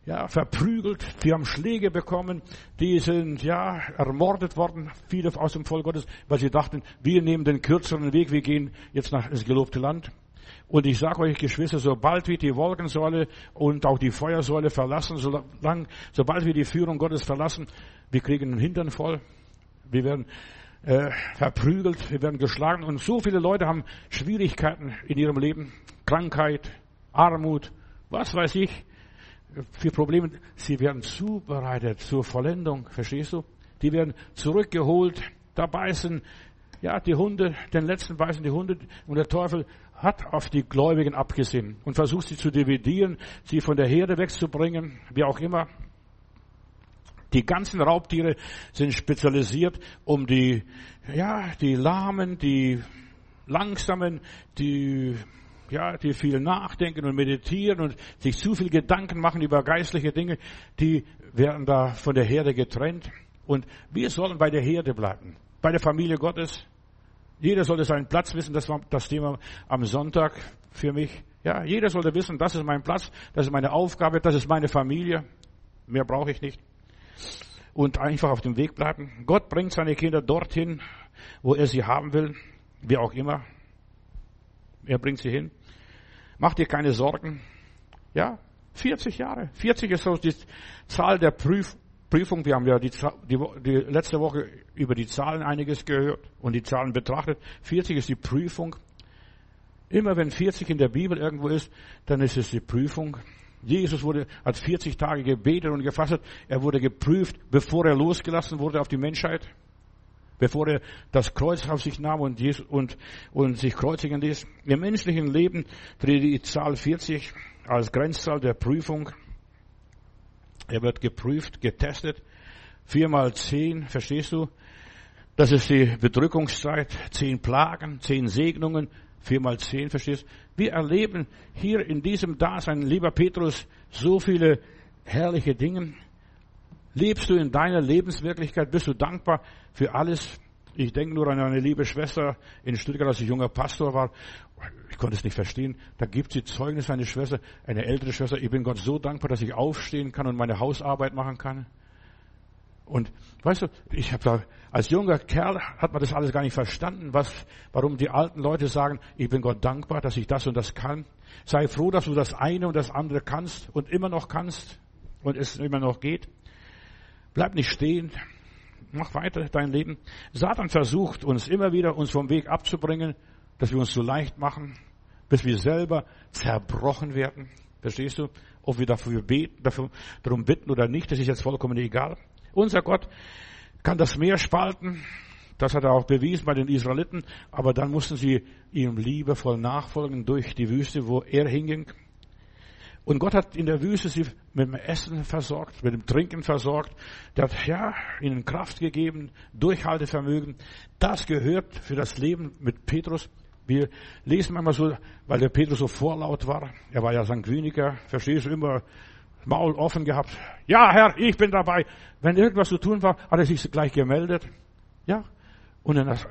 ja, verprügelt, die haben Schläge bekommen, die sind ja ermordet worden, viele aus dem Volk Gottes, weil sie dachten, wir nehmen den kürzeren Weg, wir gehen jetzt nach ins gelobte Land. Und ich sage euch, Geschwister, sobald wir die Wolkensäule und auch die Feuersäule verlassen, solang, sobald wir die Führung Gottes verlassen, wir kriegen den Hintern voll, wir werden äh, verprügelt, wir werden geschlagen. Und so viele Leute haben Schwierigkeiten in ihrem Leben, Krankheit, Armut, was weiß ich, für Probleme. Sie werden zubereitet zur Vollendung, verstehst du? Die werden zurückgeholt, da beißen, ja, die Hunde, den letzten beißen die Hunde und der Teufel hat auf die Gläubigen abgesehen und versucht sie zu dividieren, sie von der Herde wegzubringen, wie auch immer. Die ganzen Raubtiere sind spezialisiert, um die, ja, die Lahmen, die Langsamen, die ja, die viel nachdenken und meditieren und sich zu viel Gedanken machen über geistliche Dinge, die werden da von der Herde getrennt. Und wir sollen bei der Herde bleiben, bei der Familie Gottes. Jeder sollte seinen Platz wissen, das war das Thema am Sonntag für mich. Ja, jeder sollte wissen, das ist mein Platz, das ist meine Aufgabe, das ist meine Familie. Mehr brauche ich nicht. Und einfach auf dem Weg bleiben. Gott bringt seine Kinder dorthin, wo er sie haben will, wie auch immer. Er bringt sie hin. Mach dir keine Sorgen. Ja, 40 Jahre. 40 ist so die Zahl der Prüf Prüfung. Wir haben ja die, die, die letzte Woche über die Zahlen einiges gehört und die Zahlen betrachtet. 40 ist die Prüfung. Immer wenn 40 in der Bibel irgendwo ist, dann ist es die Prüfung. Jesus wurde, hat 40 Tage gebetet und gefasst. Er wurde geprüft, bevor er losgelassen wurde auf die Menschheit bevor er das Kreuz auf sich nahm und, Jesus, und, und sich kreuzigen ließ. Im menschlichen Leben tritt die Zahl 40 als Grenzzahl der Prüfung. Er wird geprüft, getestet. Viermal zehn, verstehst du? Das ist die Bedrückungszeit. Zehn Plagen, zehn Segnungen, viermal zehn, verstehst du? Wir erleben hier in diesem Dasein, lieber Petrus, so viele herrliche Dinge. Lebst du in deiner Lebenswirklichkeit? Bist du dankbar für alles? Ich denke nur an eine liebe Schwester in Stuttgart, als ich junger Pastor war. Ich konnte es nicht verstehen. Da gibt sie Zeugnis, eine Schwester, eine ältere Schwester. Ich bin Gott so dankbar, dass ich aufstehen kann und meine Hausarbeit machen kann. Und weißt du, ich habe da als junger Kerl hat man das alles gar nicht verstanden, was, warum die alten Leute sagen, ich bin Gott dankbar, dass ich das und das kann. Sei froh, dass du das eine und das andere kannst und immer noch kannst und es immer noch geht. Bleib nicht stehen. Mach weiter dein Leben. Satan versucht uns immer wieder, uns vom Weg abzubringen, dass wir uns so leicht machen, bis wir selber zerbrochen werden. Verstehst du? Ob wir dafür beten, dafür, darum bitten oder nicht, das ist jetzt vollkommen egal. Unser Gott kann das Meer spalten. Das hat er auch bewiesen bei den Israeliten. Aber dann mussten sie ihm liebevoll nachfolgen durch die Wüste, wo er hinging. Und Gott hat in der Wüste sie mit dem Essen versorgt, mit dem Trinken versorgt. Der hat, ja, ihnen Kraft gegeben, Durchhaltevermögen. Das gehört für das Leben mit Petrus. Wir lesen manchmal so, weil der Petrus so vorlaut war. Er war ja Sanguiniker, verstehst du, immer Maul offen gehabt. Ja, Herr, ich bin dabei. Wenn irgendwas zu tun war, hat er sich gleich gemeldet. Ja. Und dann hat,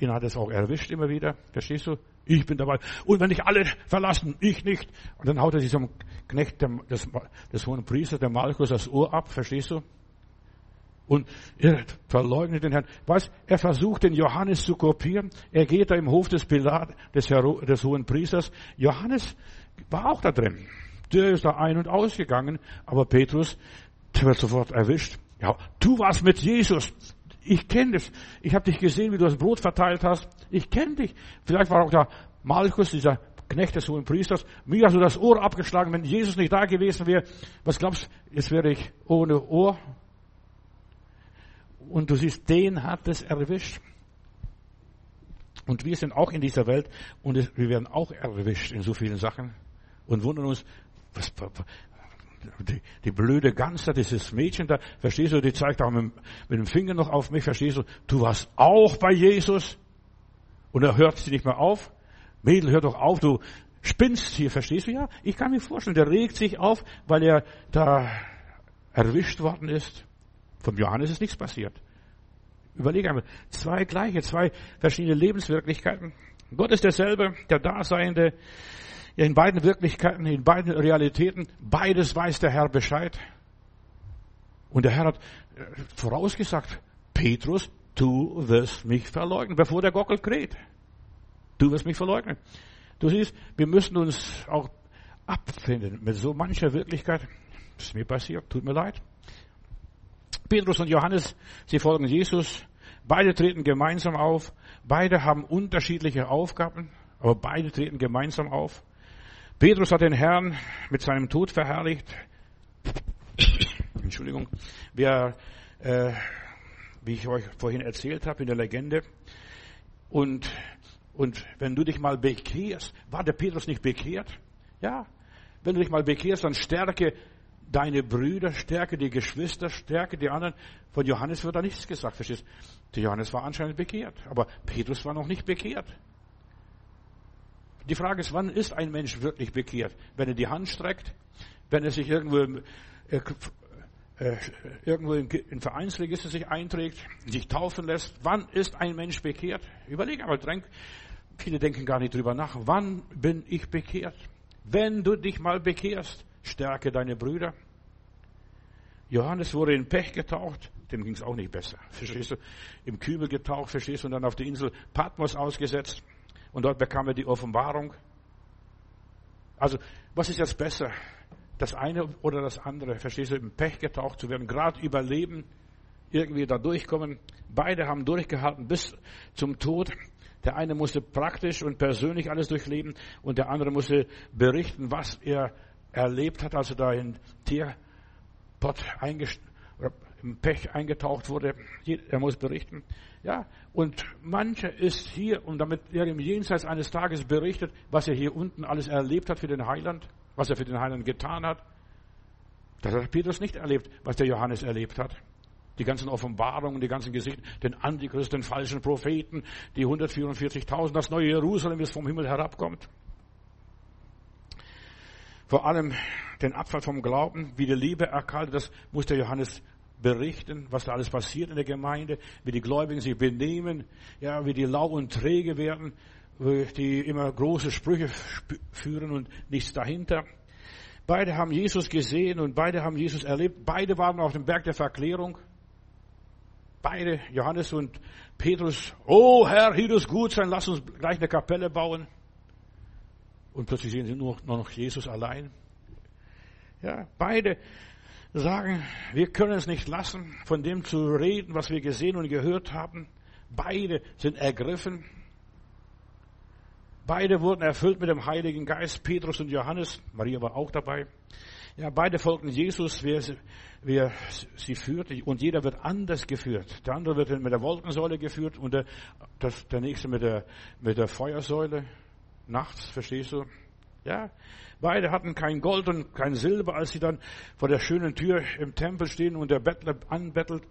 ihn hat es auch erwischt immer wieder. Verstehst du? Ich bin dabei. Und wenn dich alle verlassen, ich nicht. Und dann haut er sich zum Knecht des, des hohen Priesters, der Malchus, das Ohr ab, verstehst du? Und er verleugnet den Herrn. Was? Er versucht, den Johannes zu kopieren. Er geht da im Hof des Pilat, des, des hohen Priesters. Johannes war auch da drin. Der ist da ein- und ausgegangen, aber Petrus, wird sofort erwischt. Ja, du warst mit Jesus. Ich kenne dich. Ich habe dich gesehen, wie du das Brot verteilt hast. Ich kenne dich. Vielleicht war auch da Malchus, dieser Knecht des hohen Priesters. Mir hast du das Ohr abgeschlagen. Wenn Jesus nicht da gewesen wäre, was glaubst du, jetzt wäre ich ohne Ohr. Und du siehst, den hat es erwischt. Und wir sind auch in dieser Welt und wir werden auch erwischt in so vielen Sachen und wundern uns, was, die, die blöde Gans da, dieses Mädchen da, verstehst du, die zeigt auch mit, mit, dem Finger noch auf mich, verstehst du, du warst auch bei Jesus und er hört sie nicht mehr auf. Mädel, hör doch auf, du spinnst hier, verstehst du? Ja, ich kann mir vorstellen, der regt sich auf, weil er da erwischt worden ist. Vom Johannes ist nichts passiert. Überlege einmal, zwei gleiche, zwei verschiedene Lebenswirklichkeiten. Gott ist derselbe, der Daseinende, in beiden Wirklichkeiten, in beiden Realitäten, beides weiß der Herr Bescheid. Und der Herr hat äh, vorausgesagt, Petrus, du wirst mich verleugnen, bevor der Gockel kräht. Du wirst mich verleugnen. Du siehst, wir müssen uns auch abfinden mit so mancher Wirklichkeit. Das ist mir passiert, tut mir leid. Petrus und Johannes, sie folgen Jesus. Beide treten gemeinsam auf. Beide haben unterschiedliche Aufgaben, aber beide treten gemeinsam auf. Petrus hat den Herrn mit seinem Tod verherrlicht. Entschuldigung. Wer, äh, wie ich euch vorhin erzählt habe in der Legende. Und, und wenn du dich mal bekehrst, war der Petrus nicht bekehrt? Ja. Wenn du dich mal bekehrst, dann stärke deine Brüder, stärke die Geschwister, stärke die anderen. Von Johannes wird da nichts gesagt, verstehst Der Johannes war anscheinend bekehrt, aber Petrus war noch nicht bekehrt. Die Frage ist, wann ist ein Mensch wirklich bekehrt? Wenn er die Hand streckt, wenn er sich irgendwo, äh, äh, irgendwo im, im Vereinsregister sich einträgt, sich taufen lässt. Wann ist ein Mensch bekehrt? Überleg einmal, denk, viele denken gar nicht drüber nach. Wann bin ich bekehrt? Wenn du dich mal bekehrst, stärke deine Brüder. Johannes wurde in Pech getaucht, dem ging es auch nicht besser. Verstehst du? Im Kübel getaucht, verstehst du? Und dann auf der Insel Patmos ausgesetzt. Und dort bekam er die Offenbarung. Also, was ist jetzt besser? Das eine oder das andere? Verstehst du? Im Pech getaucht zu werden, gerade überleben, irgendwie da durchkommen. Beide haben durchgehalten bis zum Tod. Der eine musste praktisch und persönlich alles durchleben und der andere musste berichten, was er erlebt hat, als er da in Tierpott im Pech eingetaucht wurde. Er muss berichten. Ja, und mancher ist hier und damit er im Jenseits eines Tages berichtet, was er hier unten alles erlebt hat für den Heiland, was er für den Heiland getan hat. Das hat Petrus nicht erlebt, was der Johannes erlebt hat. Die ganzen Offenbarungen, die ganzen Gesichter, den Antichrist, den falschen Propheten, die 144.000, das neue Jerusalem, das vom Himmel herabkommt. Vor allem den Abfall vom Glauben, wie die Liebe erkaltet, das muss der Johannes berichten, was da alles passiert in der Gemeinde, wie die Gläubigen sich benehmen, ja, wie die lau und träge werden, die immer große Sprüche führen und nichts dahinter. Beide haben Jesus gesehen und beide haben Jesus erlebt. Beide waren auf dem Berg der Verklärung. Beide, Johannes und Petrus, oh Herr, hier ist gut sein, lass uns gleich eine Kapelle bauen. Und plötzlich sehen sie nur, noch Jesus allein. Ja, beide sagen, wir können es nicht lassen, von dem zu reden, was wir gesehen und gehört haben. Beide sind ergriffen. Beide wurden erfüllt mit dem Heiligen Geist, Petrus und Johannes. Maria war auch dabei. Ja, beide folgten Jesus, wer, wer sie führte. Und jeder wird anders geführt. Der andere wird mit der Wolkensäule geführt und der, das, der nächste mit der, mit der Feuersäule. Nachts, verstehst du? Ja, beide hatten kein Gold und kein Silber, als sie dann vor der schönen Tür im Tempel stehen und der Bettler anbettelt,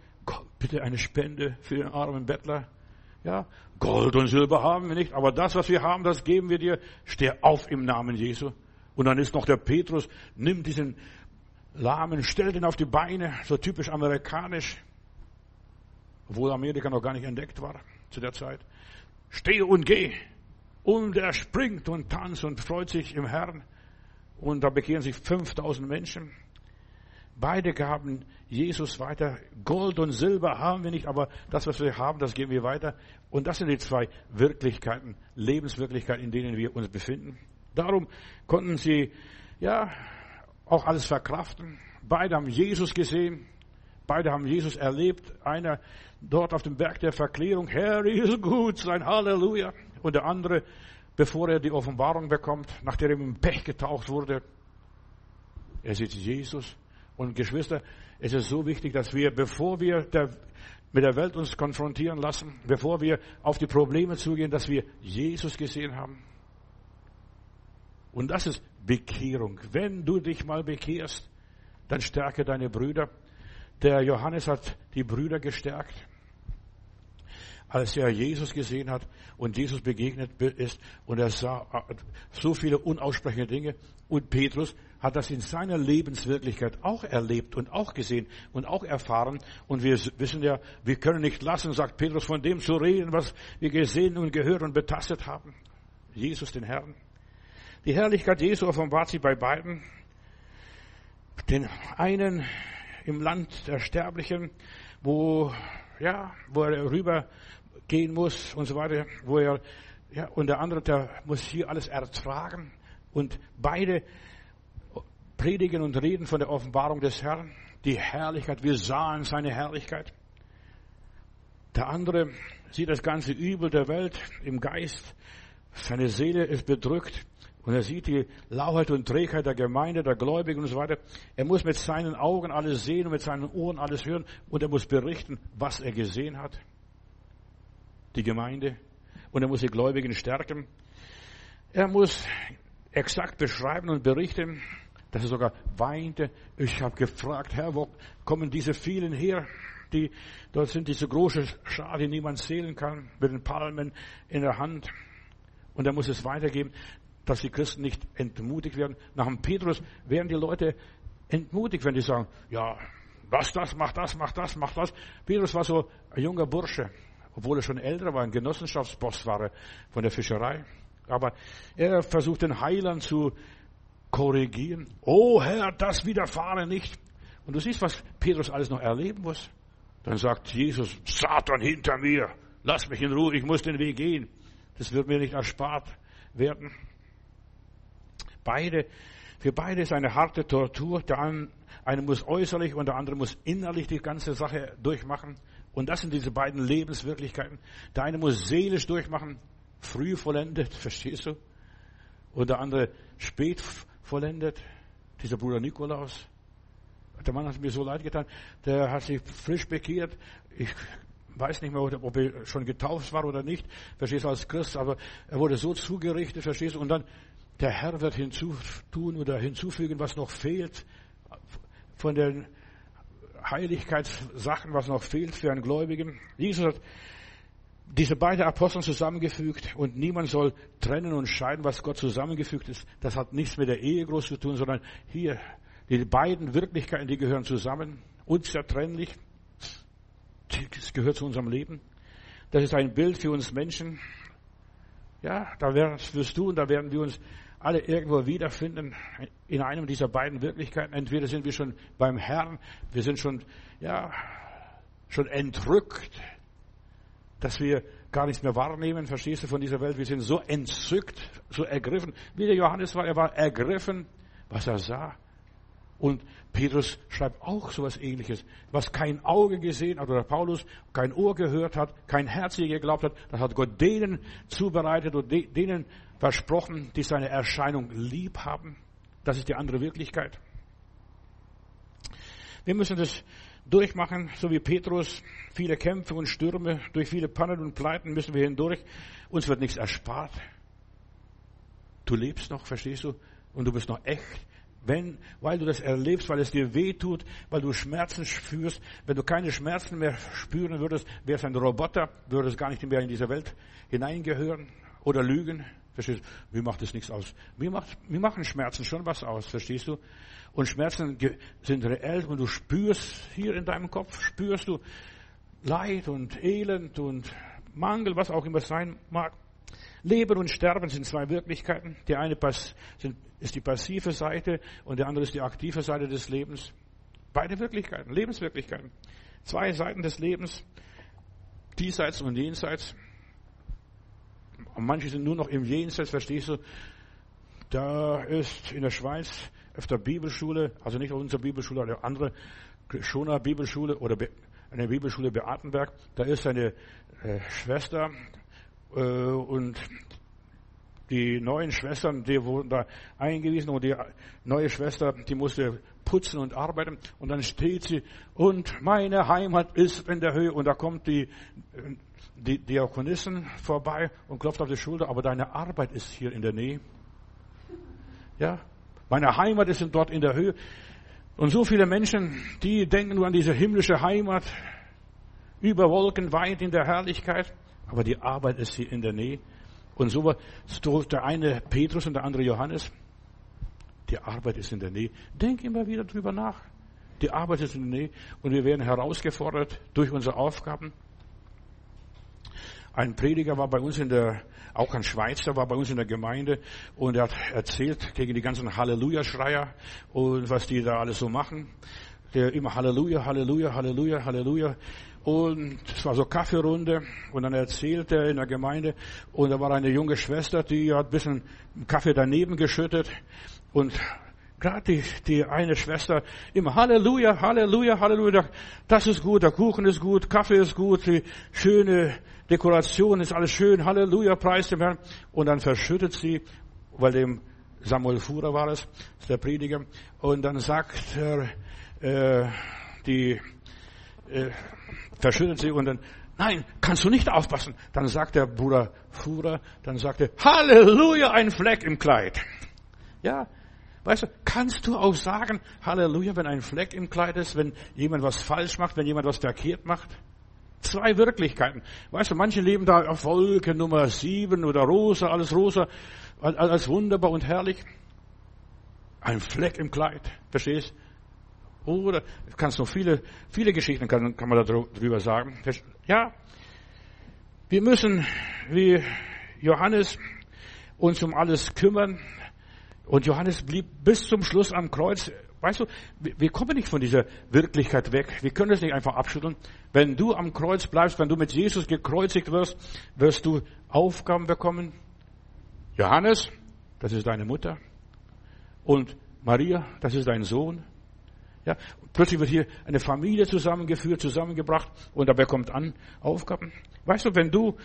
bitte eine Spende für den armen Bettler. Ja, Gold und Silber haben wir nicht, aber das, was wir haben, das geben wir dir. Steh auf im Namen Jesu. Und dann ist noch der Petrus, nimm diesen Lahmen, stell den auf die Beine, so typisch amerikanisch, obwohl Amerika noch gar nicht entdeckt war zu der Zeit. Steh und geh. Und er springt und tanzt und freut sich im Herrn. Und da bekehren sich 5000 Menschen. Beide gaben Jesus weiter. Gold und Silber haben wir nicht, aber das, was wir haben, das geben wir weiter. Und das sind die zwei Wirklichkeiten, Lebenswirklichkeiten, in denen wir uns befinden. Darum konnten sie, ja, auch alles verkraften. Beide haben Jesus gesehen. Beide haben Jesus erlebt. Einer dort auf dem Berg der Verklärung. Herr ist gut, sein Halleluja. Und der andere, bevor er die Offenbarung bekommt, nachdem er im Pech getaucht wurde, er sieht Jesus. Und Geschwister, es ist so wichtig, dass wir, bevor wir der, mit der Welt uns konfrontieren lassen, bevor wir auf die Probleme zugehen, dass wir Jesus gesehen haben. Und das ist Bekehrung. Wenn du dich mal bekehrst, dann stärke deine Brüder. Der Johannes hat die Brüder gestärkt. Als er Jesus gesehen hat und Jesus begegnet ist und er sah äh, so viele unaussprechliche Dinge und Petrus hat das in seiner Lebenswirklichkeit auch erlebt und auch gesehen und auch erfahren. Und wir wissen ja, wir können nicht lassen, sagt Petrus, von dem zu reden, was wir gesehen und gehört und betastet haben. Jesus, den Herrn. Die Herrlichkeit Jesu offenbart sich bei beiden. Den einen im Land der Sterblichen, wo, ja, wo er rüber gehen muss und so weiter, wo er, ja, und der andere, der muss hier alles ertragen. Und beide predigen und reden von der Offenbarung des Herrn, die Herrlichkeit, wir sahen seine Herrlichkeit. Der andere sieht das ganze Übel der Welt im Geist, seine Seele ist bedrückt und er sieht die Lauheit und Trägheit der Gemeinde, der Gläubigen und so weiter. Er muss mit seinen Augen alles sehen und mit seinen Ohren alles hören und er muss berichten, was er gesehen hat die Gemeinde und er muss die Gläubigen stärken. Er muss exakt beschreiben und berichten, dass er sogar weinte. Ich habe gefragt, Herr, wo kommen diese vielen her? Die, dort sind diese große Schar, die niemand zählen kann, mit den Palmen in der Hand. Und er muss es weitergeben, dass die Christen nicht entmutigt werden. Nach dem Petrus werden die Leute entmutigt, wenn die sagen, ja, was das, mach das, mach das, mach das. Petrus war so ein junger Bursche obwohl er schon älter war, ein Genossenschaftsboss war von der Fischerei. Aber er versucht den Heiland zu korrigieren. Oh Herr, das widerfahre nicht. Und du siehst, was Petrus alles noch erleben muss. Dann sagt Jesus, Satan hinter mir, lass mich in Ruhe, ich muss den Weg gehen. Das wird mir nicht erspart werden. Beide, für beide ist eine harte Tortur. Der eine muss äußerlich und der andere muss innerlich die ganze Sache durchmachen. Und das sind diese beiden Lebenswirklichkeiten. Der eine muss seelisch durchmachen, früh vollendet, verstehst du? Und der andere spät vollendet, dieser Bruder Nikolaus. Der Mann hat mir so leid getan, der hat sich frisch bekehrt. Ich weiß nicht mehr, ob er schon getauft war oder nicht, verstehst du, als Christ, aber er wurde so zugerichtet, verstehst du, und dann der Herr wird hinzutun oder hinzufügen, was noch fehlt von den Heiligkeitssachen, was noch fehlt für einen Gläubigen. Jesus hat diese beiden Apostel zusammengefügt und niemand soll trennen und scheiden, was Gott zusammengefügt ist. Das hat nichts mit der Ehe groß zu tun, sondern hier, die beiden Wirklichkeiten, die gehören zusammen, unzertrennlich. Das gehört zu unserem Leben. Das ist ein Bild für uns Menschen. Ja, da wirst du und da werden wir uns alle irgendwo wiederfinden in einem dieser beiden Wirklichkeiten. Entweder sind wir schon beim Herrn, wir sind schon, ja, schon entrückt, dass wir gar nichts mehr wahrnehmen, verstehst du, von dieser Welt. Wir sind so entzückt, so ergriffen. Wie der Johannes war, er war ergriffen, was er sah. Und Petrus schreibt auch so etwas ähnliches. Was kein Auge gesehen hat, oder Paulus kein Ohr gehört hat, kein Herz je geglaubt hat, das hat Gott denen zubereitet und denen versprochen, die seine Erscheinung lieb haben. Das ist die andere Wirklichkeit. Wir müssen das durchmachen, so wie Petrus. Viele Kämpfe und Stürme, durch viele Pannen und Pleiten müssen wir hindurch. Uns wird nichts erspart. Du lebst noch, verstehst du? Und du bist noch echt. Wenn, weil du das erlebst, weil es dir weh tut, weil du Schmerzen spürst, wenn du keine Schmerzen mehr spüren würdest, wärst ein Roboter, würdest gar nicht mehr in diese Welt hineingehören oder lügen. Verstehst du? Mir macht das nichts aus. Mir, macht, mir machen Schmerzen schon was aus, verstehst du? Und Schmerzen sind reell und du spürst hier in deinem Kopf, spürst du Leid und Elend und Mangel, was auch immer es sein mag. Leben und Sterben sind zwei Wirklichkeiten. Die eine ist die passive Seite und die andere ist die aktive Seite des Lebens. Beide Wirklichkeiten, Lebenswirklichkeiten. Zwei Seiten des Lebens, diesseits und jenseits. Und manche sind nur noch im Jenseits, verstehst du? da ist in der Schweiz auf der Bibelschule, also nicht unsere Bibelschule, eine andere Schoner Bibelschule oder eine Bibelschule Beatenberg, da ist eine äh, Schwester äh, und die neuen Schwestern, die wurden da eingewiesen und die neue Schwester, die musste putzen und arbeiten. Und dann steht sie und meine Heimat ist in der Höhe. Und da kommt die, die Diakonissen vorbei und klopft auf die Schulter, aber deine Arbeit ist hier in der Nähe. Ja, meine Heimat ist dort in der Höhe. Und so viele Menschen, die denken nur an diese himmlische Heimat, über Wolken weit in der Herrlichkeit, aber die Arbeit ist hier in der Nähe. Und so der eine Petrus und der andere Johannes. Die Arbeit ist in der Nähe. Denk immer wieder drüber nach. Die Arbeit ist in der Nähe und wir werden herausgefordert durch unsere Aufgaben. Ein Prediger war bei uns in der, auch ein Schweizer war bei uns in der Gemeinde und er hat erzählt gegen die ganzen Halleluja-Schreier und was die da alles so machen. Der immer Halleluja, Halleluja, Halleluja, Halleluja. Und es war so Kaffeerunde und dann erzählte er in der Gemeinde und da war eine junge Schwester, die hat ein bisschen Kaffee daneben geschüttet und gerade die, die eine Schwester immer Halleluja, Halleluja, Halleluja, das ist gut, der Kuchen ist gut, Kaffee ist gut, die schöne Dekoration ist alles schön, Halleluja, preis dem Herrn. Und dann verschüttet sie, weil dem Samuel Fuhrer war es, der Prediger, und dann sagt er, äh, die, äh, verschüttet sie und dann, nein, kannst du nicht aufpassen. Dann sagt der Bruder Fuhrer, dann sagt er, Halleluja, ein Fleck im Kleid. Ja, weißt du, kannst du auch sagen, Halleluja, wenn ein Fleck im Kleid ist, wenn jemand was falsch macht, wenn jemand was verkehrt macht? Zwei Wirklichkeiten. Weißt du, manche leben da auf Wolke Nummer sieben oder rosa, alles rosa, alles wunderbar und herrlich. Ein Fleck im Kleid, verstehst? Oder kannst noch viele, viele Geschichten kann, kann man darüber sagen. Ja, wir müssen wie Johannes uns um alles kümmern. Und Johannes blieb bis zum Schluss am Kreuz. Weißt du, wir kommen nicht von dieser Wirklichkeit weg. Wir können es nicht einfach abschütteln. Wenn du am Kreuz bleibst, wenn du mit Jesus gekreuzigt wirst, wirst du Aufgaben bekommen. Johannes, das ist deine Mutter. Und Maria, das ist dein Sohn. Ja, plötzlich wird hier eine Familie zusammengeführt, zusammengebracht und dabei kommt an Aufgaben. Weißt du, wenn du,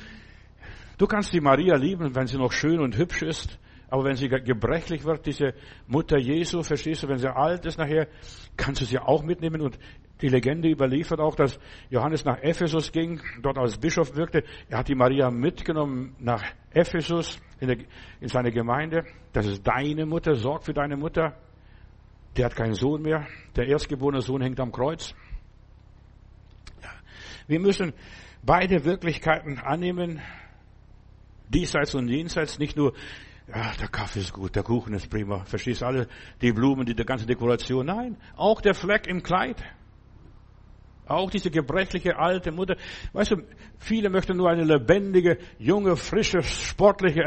du kannst die Maria lieben, wenn sie noch schön und hübsch ist, aber wenn sie gebrechlich wird, diese Mutter Jesu, verstehst du, wenn sie alt ist nachher, kannst du sie auch mitnehmen und die Legende überliefert auch, dass Johannes nach Ephesus ging, dort als Bischof wirkte. Er hat die Maria mitgenommen nach Ephesus in, der, in seine Gemeinde. Das ist deine Mutter, sorg für deine Mutter. Der hat keinen Sohn mehr. Der erstgeborene Sohn hängt am Kreuz. Wir müssen beide Wirklichkeiten annehmen, diesseits und jenseits, nicht nur, ja, der Kaffee ist gut, der Kuchen ist prima, verstehst alle, die Blumen, die, die ganze Dekoration. Nein, auch der Fleck im Kleid. Auch diese gebrechliche alte Mutter. Weißt du, viele möchten nur eine lebendige, junge, frische, sportliche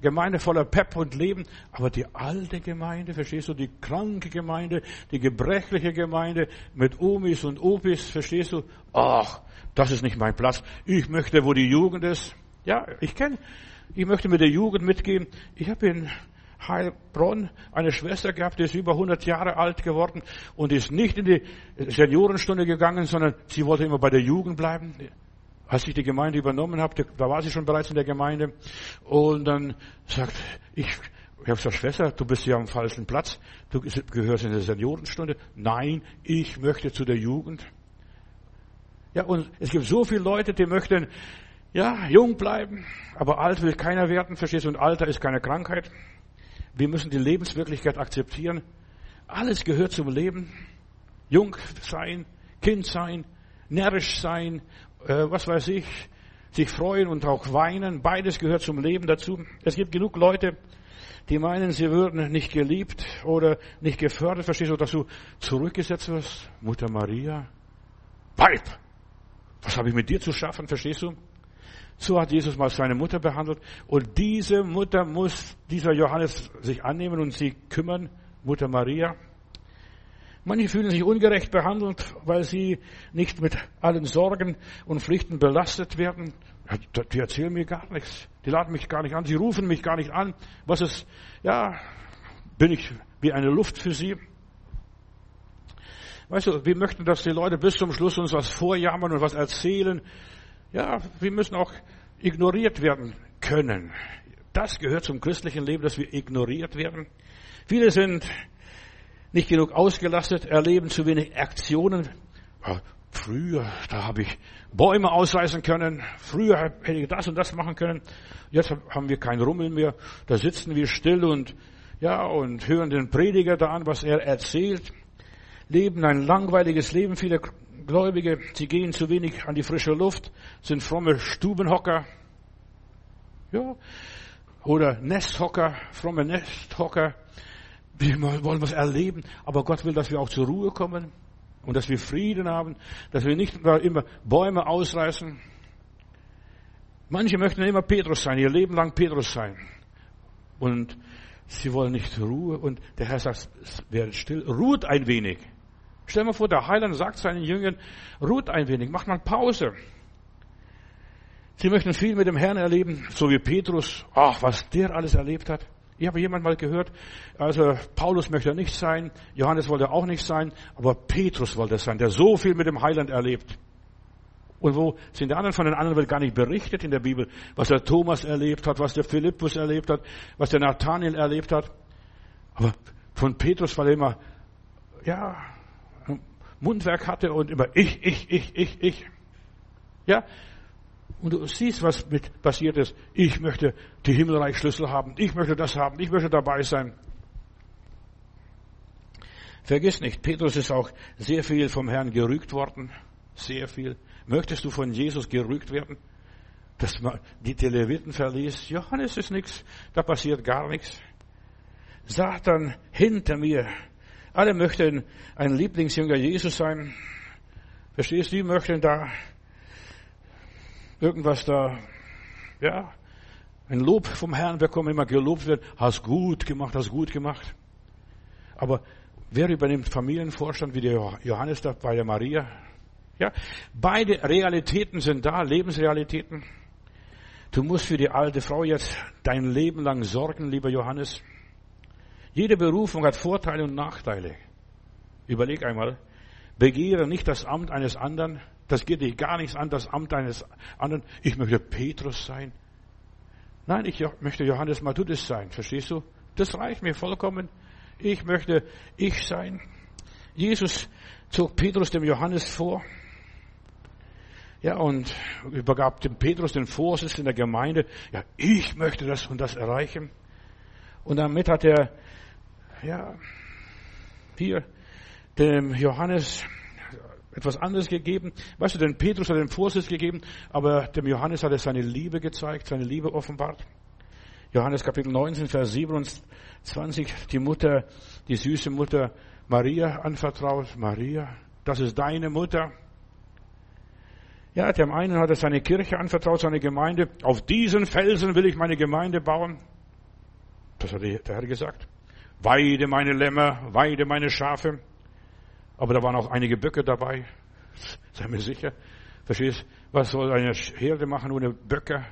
Gemeinde voller Pep und Leben. Aber die alte Gemeinde, verstehst du, die kranke Gemeinde, die gebrechliche Gemeinde mit Omis und Opis, verstehst du? Ach, das ist nicht mein Platz. Ich möchte, wo die Jugend ist. Ja, ich kenne, ich möchte mit der Jugend mitgehen. Ich habe in Heilbronn eine Schwester gehabt, die ist über 100 Jahre alt geworden und ist nicht in die Seniorenstunde gegangen, sondern sie wollte immer bei der Jugend bleiben. Als ich die Gemeinde übernommen habe, da war sie schon bereits in der Gemeinde und dann sagt, ich, ich habe gesagt, Schwester, du bist ja am falschen Platz, du gehörst in der Seniorenstunde. Nein, ich möchte zu der Jugend. Ja, und es gibt so viele Leute, die möchten, ja, jung bleiben, aber alt will keiner werden, verstehst du, und Alter ist keine Krankheit. Wir müssen die Lebenswirklichkeit akzeptieren. Alles gehört zum Leben. Jung sein, Kind sein, närrisch sein, äh, was weiß ich, sich freuen und auch weinen. Beides gehört zum Leben dazu. Es gibt genug Leute, die meinen, sie würden nicht geliebt oder nicht gefördert. Verstehst du, dass du zurückgesetzt wirst? Mutter Maria. Weib! Was habe ich mit dir zu schaffen? Verstehst du? So hat Jesus mal seine Mutter behandelt. Und diese Mutter muss dieser Johannes sich annehmen und sie kümmern, Mutter Maria. Manche fühlen sich ungerecht behandelt, weil sie nicht mit allen Sorgen und Pflichten belastet werden. Die erzählen mir gar nichts. Die laden mich gar nicht an. Sie rufen mich gar nicht an. Was ist, ja, bin ich wie eine Luft für sie? Weißt du, wir möchten, dass die Leute bis zum Schluss uns was vorjammern und was erzählen. Ja, wir müssen auch ignoriert werden können. Das gehört zum christlichen Leben, dass wir ignoriert werden. Viele sind nicht genug ausgelastet, erleben zu wenig Aktionen. Früher, da habe ich Bäume ausreißen können. Früher hätte ich das und das machen können. Jetzt haben wir keinen Rummel mehr. Da sitzen wir still und, ja, und hören den Prediger da an, was er erzählt. Leben ein langweiliges Leben. Viele Gläubige, sie gehen zu wenig an die frische Luft, sind fromme Stubenhocker. Ja. Oder Nesthocker, fromme Nesthocker. Wir wollen was erleben. Aber Gott will, dass wir auch zur Ruhe kommen. Und dass wir Frieden haben, dass wir nicht immer Bäume ausreißen. Manche möchten immer Petrus sein, ihr Leben lang Petrus sein. Und sie wollen nicht Ruhe. Und der Herr sagt, werdet still, ruht ein wenig. Stell dir vor, der Heiland sagt seinen Jüngern, ruht ein wenig, macht mal Pause. Sie möchten viel mit dem Herrn erleben, so wie Petrus. Ach, was der alles erlebt hat. Ich habe jemand mal gehört, also Paulus möchte nicht sein, Johannes wollte auch nicht sein, aber Petrus wollte sein, der so viel mit dem Heiland erlebt. Und wo sind die anderen von den anderen wird gar nicht berichtet in der Bibel, was der Thomas erlebt hat, was der Philippus erlebt hat, was der Nathaniel erlebt hat. Aber von Petrus, weil er immer, ja, Mundwerk hatte und immer ich, ich, ich, ich, ich. Ja, und du siehst, was mit passiert ist. Ich möchte die Himmelreichschlüssel haben. Ich möchte das haben. Ich möchte dabei sein. Vergiss nicht, Petrus ist auch sehr viel vom Herrn gerügt worden. Sehr viel. Möchtest du von Jesus gerügt werden? Dass man die Leviten verließ. Johannes ist nichts. Da passiert gar nichts. Satan hinter mir. Alle möchten ein Lieblingsjünger Jesus sein. Verstehst du? Die möchten da irgendwas da, ja, ein Lob vom Herrn bekommen, immer gelobt wird, hast gut gemacht, hast gut gemacht. Aber wer übernimmt Familienvorstand wie der Johannes da bei der Maria? Ja, beide Realitäten sind da, Lebensrealitäten. Du musst für die alte Frau jetzt dein Leben lang sorgen, lieber Johannes. Jede Berufung hat Vorteile und Nachteile. Überleg einmal, begehre nicht das Amt eines anderen, das geht dich gar nichts an, das Amt eines anderen. Ich möchte Petrus sein. Nein, ich möchte Johannes Matthäus sein. Verstehst du? Das reicht mir vollkommen. Ich möchte ich sein. Jesus zog Petrus dem Johannes vor. Ja, und übergab dem Petrus den Vorsitz in der Gemeinde. Ja, ich möchte das und das erreichen. Und damit hat er, ja, hier dem Johannes etwas anderes gegeben. Weißt du, den Petrus hat den Vorsitz gegeben, aber dem Johannes hat er seine Liebe gezeigt, seine Liebe offenbart. Johannes Kapitel 19, Vers 27, die Mutter, die süße Mutter Maria anvertraut. Maria, das ist deine Mutter. Ja, dem einen hat er seine Kirche anvertraut, seine Gemeinde. Auf diesen Felsen will ich meine Gemeinde bauen. Das hat der Herr gesagt. Weide meine Lämmer, weide meine Schafe. Aber da waren auch einige Böcke dabei. Sei mir sicher. Verstehst? Was soll eine Herde machen ohne Böcke?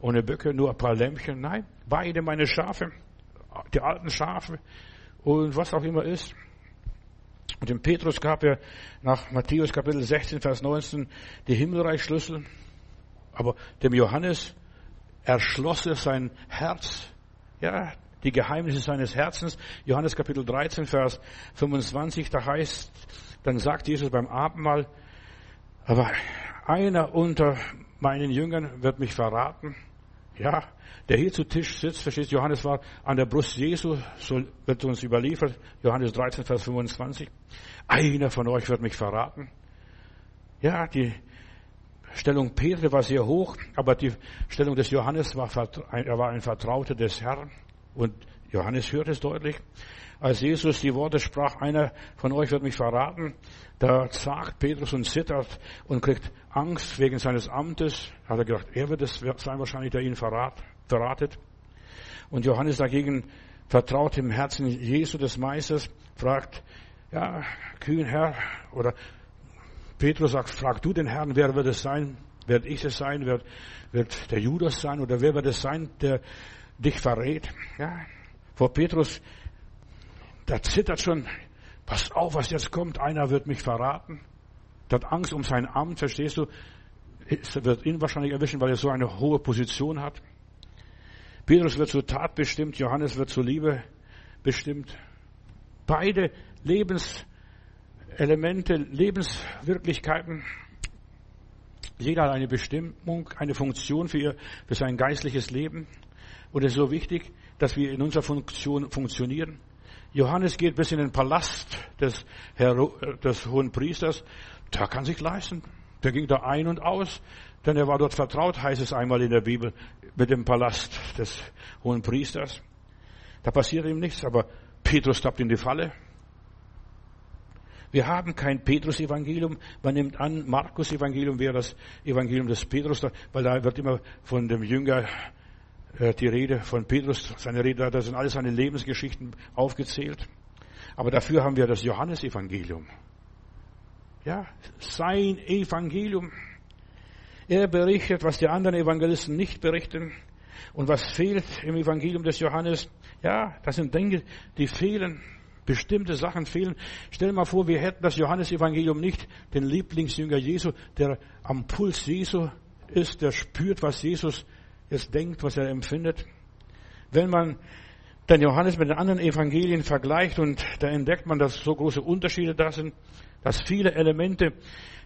Ohne Böcke, nur ein paar Lämpchen? Nein, beide meine Schafe. Die alten Schafe. Und was auch immer ist. Und dem Petrus gab er nach Matthäus Kapitel 16, Vers 19 die Himmelreichschlüssel. Aber dem Johannes erschloss er sein Herz. Ja, die Geheimnisse seines Herzens. Johannes Kapitel 13, Vers 25, da heißt, dann sagt Jesus beim Abendmahl, aber einer unter meinen Jüngern wird mich verraten. Ja, der hier zu Tisch sitzt, versteht, Johannes war an der Brust Jesu, so wird uns überliefert, Johannes 13, Vers 25. Einer von euch wird mich verraten. Ja, die Stellung Peter war sehr hoch, aber die Stellung des Johannes war, er war ein Vertrauter des Herrn. Und Johannes hört es deutlich. Als Jesus die Worte sprach, einer von euch wird mich verraten, da zagt Petrus und zittert und kriegt Angst wegen seines Amtes. Hat er gedacht, er wird es sein wahrscheinlich, der ihn verrat, verratet. Und Johannes dagegen vertraut im Herzen Jesu des Meisters, fragt, ja, kühn Herr, oder Petrus sagt, frag du den Herrn, wer wird es sein? Wird ich es sein? Wird, wird der Judas sein? Oder wer wird es sein, der dich verrät? Ja. Vor Petrus, da zittert schon, pass auf, was jetzt kommt. Einer wird mich verraten. Der hat Angst um sein Amt, verstehst du? Es wird ihn wahrscheinlich erwischen, weil er so eine hohe Position hat. Petrus wird zur Tat bestimmt, Johannes wird zur Liebe bestimmt. Beide Lebenselemente, Lebenswirklichkeiten. Jeder hat eine Bestimmung, eine Funktion für, ihr, für sein geistliches Leben. Und es ist so wichtig, dass wir in unserer Funktion funktionieren. Johannes geht bis in den Palast des, Herr, des hohen Priesters. Der kann sich leisten. Der ging da ein und aus, denn er war dort vertraut, heißt es einmal in der Bibel, mit dem Palast des hohen Priesters. Da passiert ihm nichts, aber Petrus tappt in die Falle. Wir haben kein Petrus-Evangelium. Man nimmt an, Markus-Evangelium wäre das Evangelium des Petrus, weil da wird immer von dem Jünger die Rede von Petrus, seine Rede, da sind alles seine Lebensgeschichten aufgezählt. Aber dafür haben wir das Johannesevangelium. Ja, sein Evangelium. Er berichtet, was die anderen Evangelisten nicht berichten. Und was fehlt im Evangelium des Johannes? Ja, das sind Dinge, die fehlen. Bestimmte Sachen fehlen. Stell dir mal vor, wir hätten das Johannesevangelium nicht, den Lieblingsjünger Jesu, der am Puls Jesu ist, der spürt, was Jesus jetzt denkt, was er empfindet. Wenn man den Johannes mit den anderen Evangelien vergleicht und da entdeckt man, dass so große Unterschiede da sind, dass viele Elemente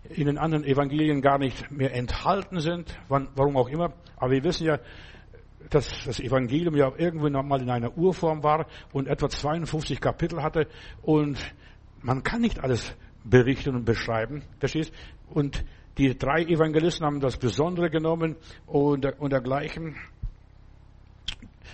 in den anderen Evangelien gar nicht mehr enthalten sind, warum auch immer. Aber wir wissen ja, dass das Evangelium ja irgendwo mal in einer Urform war und etwa 52 Kapitel hatte und man kann nicht alles berichten und beschreiben, verstehst? Und die drei Evangelisten haben das Besondere genommen und, und dergleichen.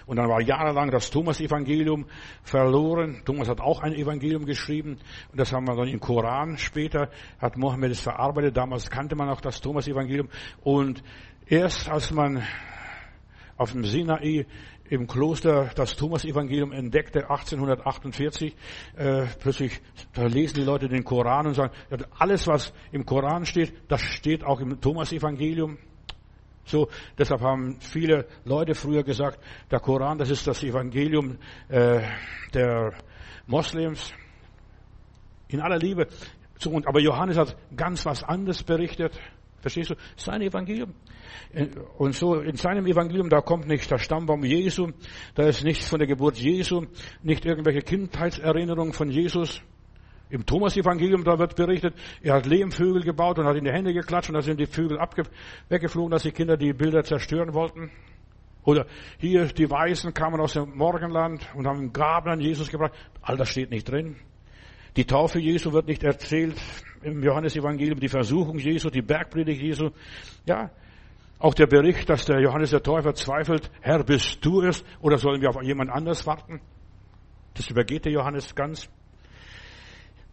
Und dann war jahrelang das Thomas-Evangelium verloren. Thomas hat auch ein Evangelium geschrieben. Und das haben wir dann im Koran später, hat Mohammed es verarbeitet. Damals kannte man auch das Thomas-Evangelium. Und erst als man auf dem Sinai im Kloster das Thomas-Evangelium entdeckte, 1848. Äh, plötzlich, da lesen die Leute den Koran und sagen, alles was im Koran steht, das steht auch im Thomas-Evangelium. So, deshalb haben viele Leute früher gesagt, der Koran, das ist das Evangelium äh, der Moslems. In aller Liebe. Aber Johannes hat ganz was anderes berichtet. Verstehst du? Sein Evangelium. Äh, und so in seinem Evangelium, da kommt nicht der Stammbaum Jesu, da ist nichts von der Geburt Jesu, nicht irgendwelche Kindheitserinnerungen von Jesus. Im Thomas-Evangelium, da wird berichtet, er hat Lehmvögel gebaut und hat in die Hände geklatscht und da sind die Vögel weggeflogen, dass die Kinder die Bilder zerstören wollten. Oder hier, die Weißen kamen aus dem Morgenland und haben Gaben an Jesus gebracht. All das steht nicht drin. Die Taufe Jesu wird nicht erzählt im Johannesevangelium, die Versuchung Jesu, die Bergpredigt Jesu. Ja, auch der Bericht, dass der Johannes der Täufer zweifelt, Herr, bist du es oder sollen wir auf jemand anders warten? Das übergeht der Johannes ganz.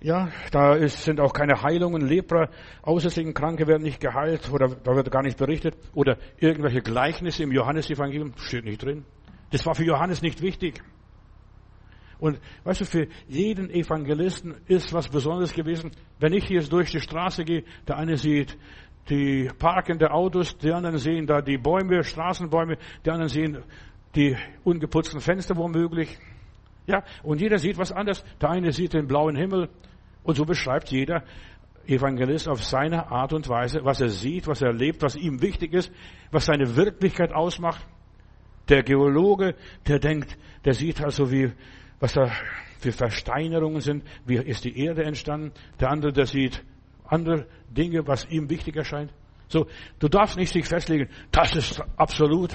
Ja, da ist, sind auch keine Heilungen, Lepra, aussätzigen Kranke werden nicht geheilt oder da wird gar nicht berichtet oder irgendwelche Gleichnisse im Johannesevangelium steht nicht drin. Das war für Johannes nicht wichtig. Und weißt du, für jeden Evangelisten ist was Besonderes gewesen. Wenn ich hier durch die Straße gehe, der eine sieht die parkende Autos, die anderen sehen da die Bäume, Straßenbäume, die anderen sehen die ungeputzten Fenster womöglich. Ja, und jeder sieht was anderes. Der eine sieht den blauen Himmel. Und so beschreibt jeder Evangelist auf seine Art und Weise, was er sieht, was er erlebt, was ihm wichtig ist, was seine Wirklichkeit ausmacht. Der Geologe, der denkt, der sieht also, wie was da für Versteinerungen sind, wie ist die Erde entstanden. Der andere, der sieht andere Dinge, was ihm wichtig erscheint. So, du darfst nicht sich festlegen, das ist absolut.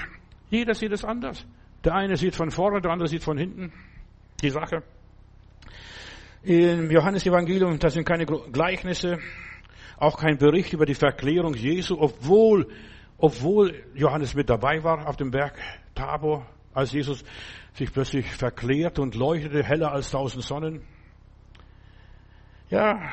Jeder sieht es anders. Der eine sieht von vorne, der andere sieht von hinten die Sache. Im Johannesevangelium, das sind keine Gleichnisse, auch kein Bericht über die Verklärung Jesu, obwohl, obwohl Johannes mit dabei war auf dem Berg Tabor, als Jesus sich plötzlich verklärt und leuchtete heller als tausend Sonnen. Ja,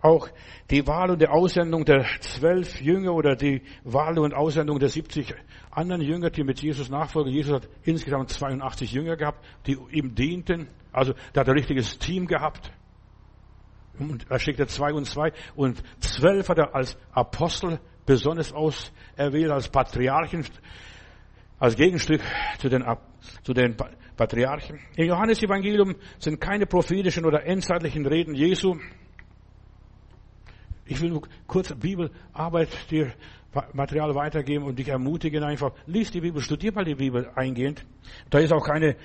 auch die Wahl und die Aussendung der zwölf Jünger oder die Wahl und Aussendung der 70 anderen Jünger, die mit Jesus nachfolgen. Jesus hat insgesamt 82 Jünger gehabt, die ihm dienten. Also, der hat ein richtiges Team gehabt. Und er schickte zwei und zwei und zwölf hat er als Apostel besonders auserwählt als Patriarchen, als Gegenstück zu den, zu den Patriarchen. Im Johannesevangelium sind keine prophetischen oder endzeitlichen Reden Jesu. Ich will nur kurz Bibelarbeit dir Material weitergeben und dich ermutigen einfach. Lies die Bibel, studier mal die Bibel eingehend. Da ist auch keine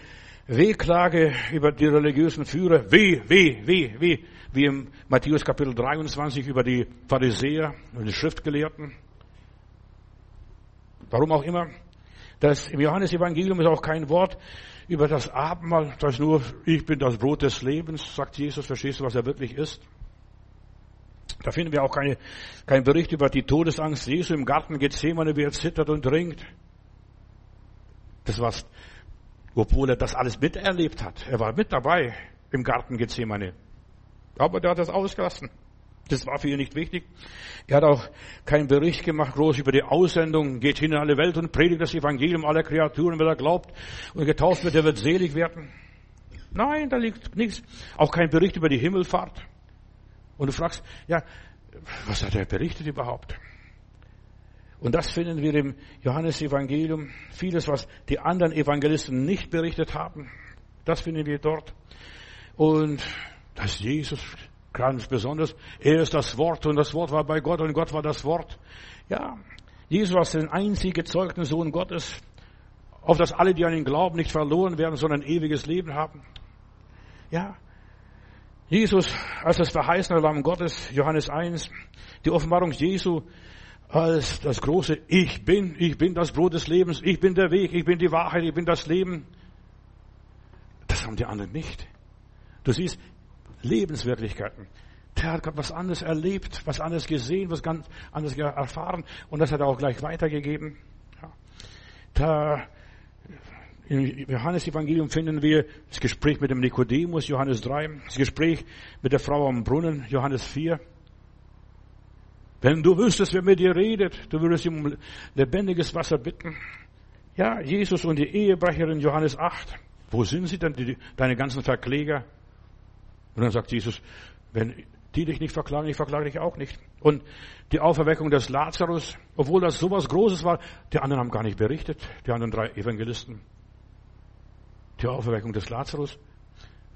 Wehklage über die religiösen Führer. Weh, weh, weh, weh. Wie im Matthäus Kapitel 23 über die Pharisäer und die Schriftgelehrten. Warum auch immer. Das, Im Johannesevangelium ist auch kein Wort über das Abendmahl. Das ist nur, ich bin das Brot des Lebens, sagt Jesus. Verstehst du, was er wirklich ist? Da finden wir auch keine, keinen Bericht über die Todesangst Jesu im Garten Gethsemane, wie er zittert und ringt. Das war's, obwohl er das alles miterlebt hat. Er war mit dabei im Garten Gethsemane. Aber der hat das ausgelassen. Das war für ihn nicht wichtig. Er hat auch keinen Bericht gemacht, groß über die Aussendung, geht hin in alle Welt und predigt das Evangelium aller Kreaturen, wer er glaubt und getauft wird, der wird selig werden. Nein, da liegt nichts. Auch kein Bericht über die Himmelfahrt. Und du fragst, ja, was hat er berichtet überhaupt? Und das finden wir im Johannesevangelium. Vieles, was die anderen Evangelisten nicht berichtet haben, das finden wir dort. Und das Jesus ganz besonders. Er ist das Wort und das Wort war bei Gott und Gott war das Wort. Ja, Jesus war der einzige gezeugte Sohn Gottes, auf dass alle, die an ihn glauben, nicht verloren werden, sondern ein ewiges Leben haben. Ja, Jesus als das verheißene Lamm Gottes, Johannes 1, die Offenbarung Jesu als das große Ich bin, ich bin das Brot des Lebens, ich bin der Weg, ich bin die Wahrheit, ich bin das Leben. Das haben die anderen nicht. Du siehst, Lebenswirklichkeiten. Der hat was anderes erlebt, was anderes gesehen, was ganz anderes erfahren und das hat er auch gleich weitergegeben. Ja. Da im Johannes Evangelium finden wir das Gespräch mit dem Nikodemus, Johannes 3, das Gespräch mit der Frau am Brunnen, Johannes 4. Wenn du wüsstest, wer mit dir redet, du würdest ihm um lebendiges Wasser bitten. Ja, Jesus und die Ehebrecherin, Johannes 8. Wo sind sie denn, die, deine ganzen Verkläger? Und dann sagt Jesus, wenn die dich nicht verklagen, ich verklage dich auch nicht. Und die Auferweckung des Lazarus, obwohl das sowas Großes war, die anderen haben gar nicht berichtet, die anderen drei Evangelisten. Die Auferweckung des Lazarus,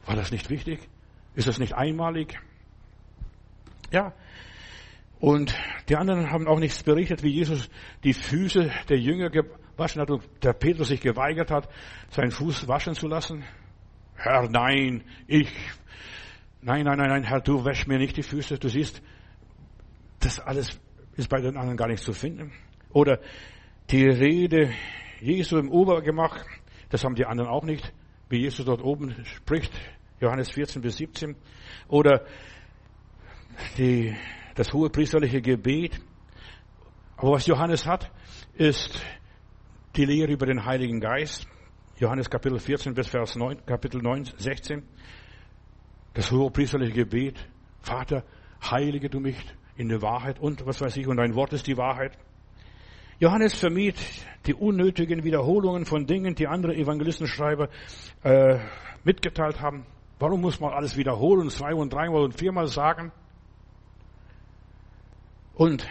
war das nicht wichtig? Ist das nicht einmalig? Ja. Und die anderen haben auch nichts berichtet, wie Jesus die Füße der Jünger gewaschen hat und der Petrus sich geweigert hat, seinen Fuß waschen zu lassen. Herr, nein, ich Nein, nein, nein, nein, Herr, du wäsch mir nicht die Füße. Du siehst, das alles ist bei den anderen gar nicht zu finden. Oder die Rede Jesu im Obergemach, das haben die anderen auch nicht, wie Jesus dort oben spricht, Johannes 14 bis 17. Oder die, das hohe priesterliche Gebet. Aber was Johannes hat, ist die Lehre über den Heiligen Geist. Johannes Kapitel 14 bis Vers 9, Kapitel 9, 16 das hohepriesterliche Gebet, Vater, heilige du mich in der Wahrheit und was weiß ich, und dein Wort ist die Wahrheit. Johannes vermied die unnötigen Wiederholungen von Dingen, die andere Evangelistenschreiber äh, mitgeteilt haben. Warum muss man alles wiederholen, zwei und dreimal und viermal sagen? Und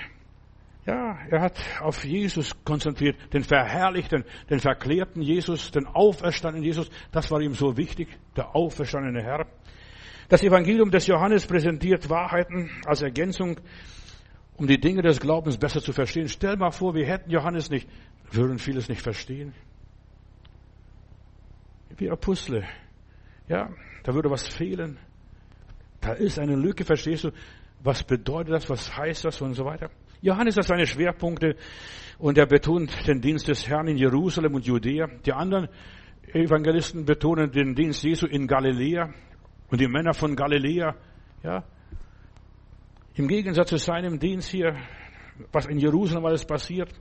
ja, er hat auf Jesus konzentriert, den verherrlichten, den verklärten Jesus, den auferstandenen Jesus. Das war ihm so wichtig, der auferstandene Herr. Das Evangelium des Johannes präsentiert Wahrheiten als Ergänzung, um die Dinge des Glaubens besser zu verstehen. Stell mal vor, wir hätten Johannes nicht, würden vieles nicht verstehen. Wie Apostel. Ja, da würde was fehlen. Da ist eine Lücke, verstehst du? Was bedeutet das? Was heißt das? Und so weiter. Johannes hat seine Schwerpunkte und er betont den Dienst des Herrn in Jerusalem und Judäa. Die anderen Evangelisten betonen den Dienst Jesu in Galiläa und die Männer von Galiläa, ja, im Gegensatz zu seinem Dienst hier, was in Jerusalem alles passiert,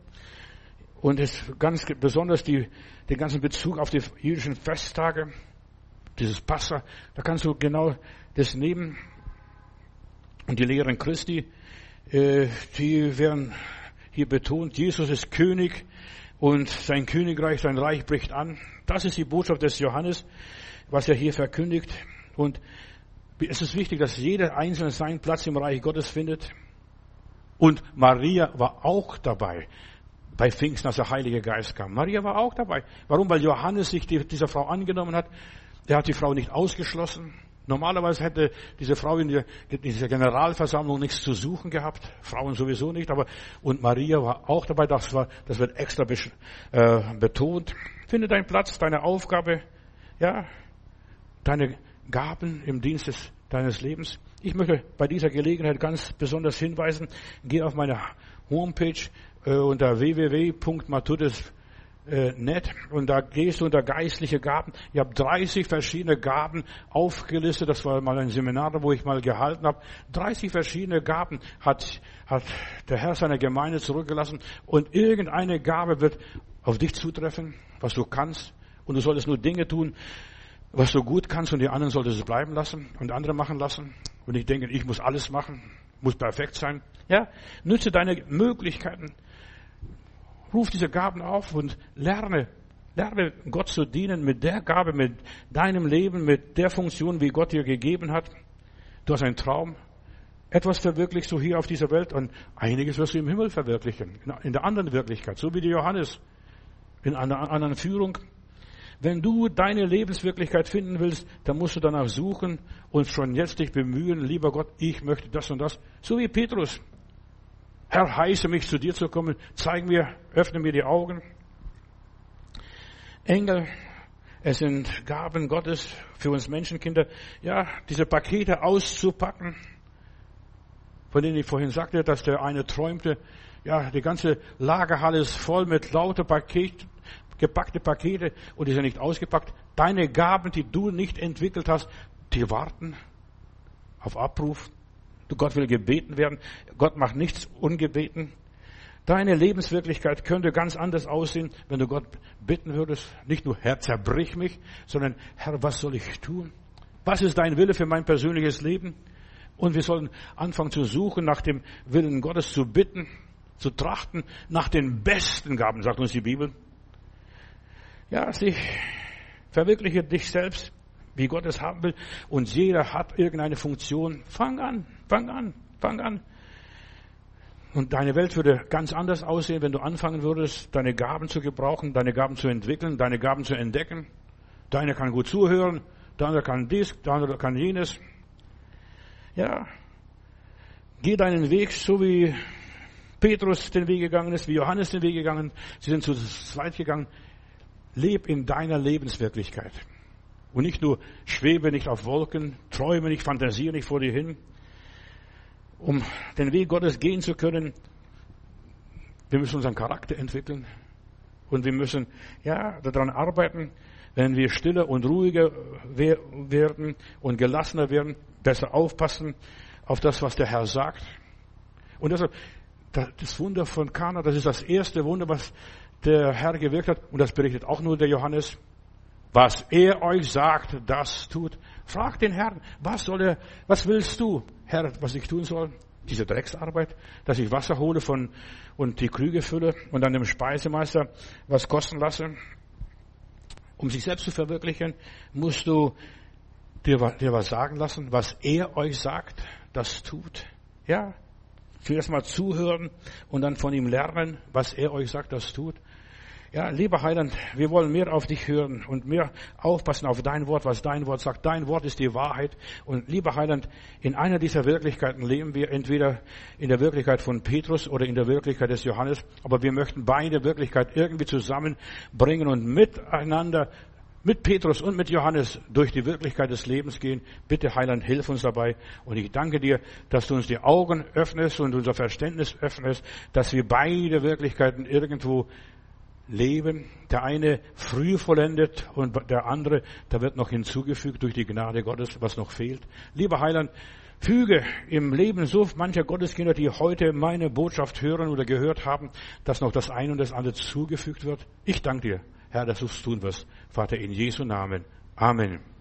und es ganz besonders die, den ganzen Bezug auf die jüdischen Festtage, dieses Passa, da kannst du genau das nehmen. Und die Lehren Christi, äh, die werden hier betont, Jesus ist König und sein Königreich, sein Reich bricht an. Das ist die Botschaft des Johannes, was er hier verkündigt. Und es ist wichtig, dass jeder Einzelne seinen Platz im Reich Gottes findet. Und Maria war auch dabei bei Pfingsten, als der Heilige Geist kam. Maria war auch dabei. Warum? Weil Johannes sich die, dieser Frau angenommen hat. Er hat die Frau nicht ausgeschlossen. Normalerweise hätte diese Frau in dieser Generalversammlung nichts zu suchen gehabt. Frauen sowieso nicht, aber, und Maria war auch dabei. Das war, das wird extra äh, betont. Finde deinen Platz, deine Aufgabe, ja, deine Gaben im Dienst des, deines Lebens. Ich möchte bei dieser Gelegenheit ganz besonders hinweisen, geh auf meine Homepage äh, unter www.matutes.net und da gehst du unter geistliche Gaben. Ich habe 30 verschiedene Gaben aufgelistet. Das war mal ein Seminar, wo ich mal gehalten habe. 30 verschiedene Gaben hat, hat der Herr seiner Gemeinde zurückgelassen und irgendeine Gabe wird auf dich zutreffen, was du kannst. Und du solltest nur Dinge tun, was du gut kannst und die anderen solltest du bleiben lassen und andere machen lassen. Und ich denke, ich muss alles machen, muss perfekt sein. Ja, nütze deine Möglichkeiten. Ruf diese Gaben auf und lerne, lerne Gott zu dienen mit der Gabe, mit deinem Leben, mit der Funktion, wie Gott dir gegeben hat. Du hast einen Traum. Etwas verwirklichst du hier auf dieser Welt und einiges wirst du im Himmel verwirklichen, in der anderen Wirklichkeit, so wie der Johannes in einer anderen Führung. Wenn du deine Lebenswirklichkeit finden willst, dann musst du danach suchen und schon jetzt dich bemühen, lieber Gott, ich möchte das und das. So wie Petrus. Herr, heiße mich zu dir zu kommen, zeig mir, öffne mir die Augen. Engel, es sind Gaben Gottes für uns Menschenkinder, ja, diese Pakete auszupacken, von denen ich vorhin sagte, dass der eine träumte, ja, die ganze Lagerhalle ist voll mit lauter Paketen, gepackte Pakete und die sind nicht ausgepackt. Deine Gaben, die du nicht entwickelt hast, die warten auf Abruf. Du, Gott will gebeten werden. Gott macht nichts ungebeten. Deine Lebenswirklichkeit könnte ganz anders aussehen, wenn du Gott bitten würdest. Nicht nur, Herr, zerbrich mich, sondern, Herr, was soll ich tun? Was ist dein Wille für mein persönliches Leben? Und wir sollen anfangen zu suchen, nach dem Willen Gottes zu bitten, zu trachten, nach den besten Gaben, sagt uns die Bibel. Ja, sich verwirkliche dich selbst, wie Gott es haben will. Und jeder hat irgendeine Funktion. Fang an, fang an, fang an. Und deine Welt würde ganz anders aussehen, wenn du anfangen würdest, deine Gaben zu gebrauchen, deine Gaben zu entwickeln, deine Gaben zu entdecken. Deiner kann gut zuhören, der kann dies, der kann jenes. Ja, geh deinen Weg, so wie Petrus den Weg gegangen ist, wie Johannes den Weg gegangen. Sie sind zu zweit gegangen. Leb in deiner Lebenswirklichkeit. Und nicht nur schwebe nicht auf Wolken, träume nicht, fantasiere nicht vor dir hin. Um den Weg Gottes gehen zu können, wir müssen unseren Charakter entwickeln. Und wir müssen, ja, daran arbeiten, wenn wir stiller und ruhiger werden und gelassener werden, besser aufpassen auf das, was der Herr sagt. Und deshalb, das Wunder von Kana, das ist das erste Wunder, was der Herr gewirkt hat, und das berichtet auch nur der Johannes, was er euch sagt, das tut. Fragt den Herrn, was soll er, was willst du, Herr, was ich tun soll? Diese Drecksarbeit, dass ich Wasser hole von, und die Krüge fülle und dann dem Speisemeister was kosten lasse. Um sich selbst zu verwirklichen, musst du dir, dir was sagen lassen, was er euch sagt, das tut. Ja, zuerst mal zuhören und dann von ihm lernen, was er euch sagt, das tut. Ja, lieber Heiland, wir wollen mehr auf dich hören und mehr aufpassen auf dein Wort, was dein Wort sagt. Dein Wort ist die Wahrheit. Und lieber Heiland, in einer dieser Wirklichkeiten leben wir entweder in der Wirklichkeit von Petrus oder in der Wirklichkeit des Johannes. Aber wir möchten beide Wirklichkeit irgendwie zusammenbringen und miteinander mit Petrus und mit Johannes durch die Wirklichkeit des Lebens gehen. Bitte, Heiland, hilf uns dabei. Und ich danke dir, dass du uns die Augen öffnest und unser Verständnis öffnest, dass wir beide Wirklichkeiten irgendwo leben. Der eine früh vollendet und der andere, da wird noch hinzugefügt durch die Gnade Gottes, was noch fehlt. Lieber Heiland, füge im Leben so mancher Gotteskinder, die heute meine Botschaft hören oder gehört haben, dass noch das eine und das andere zugefügt wird. Ich danke dir, Herr, dass du es tun wirst. Vater, in Jesu Namen. Amen.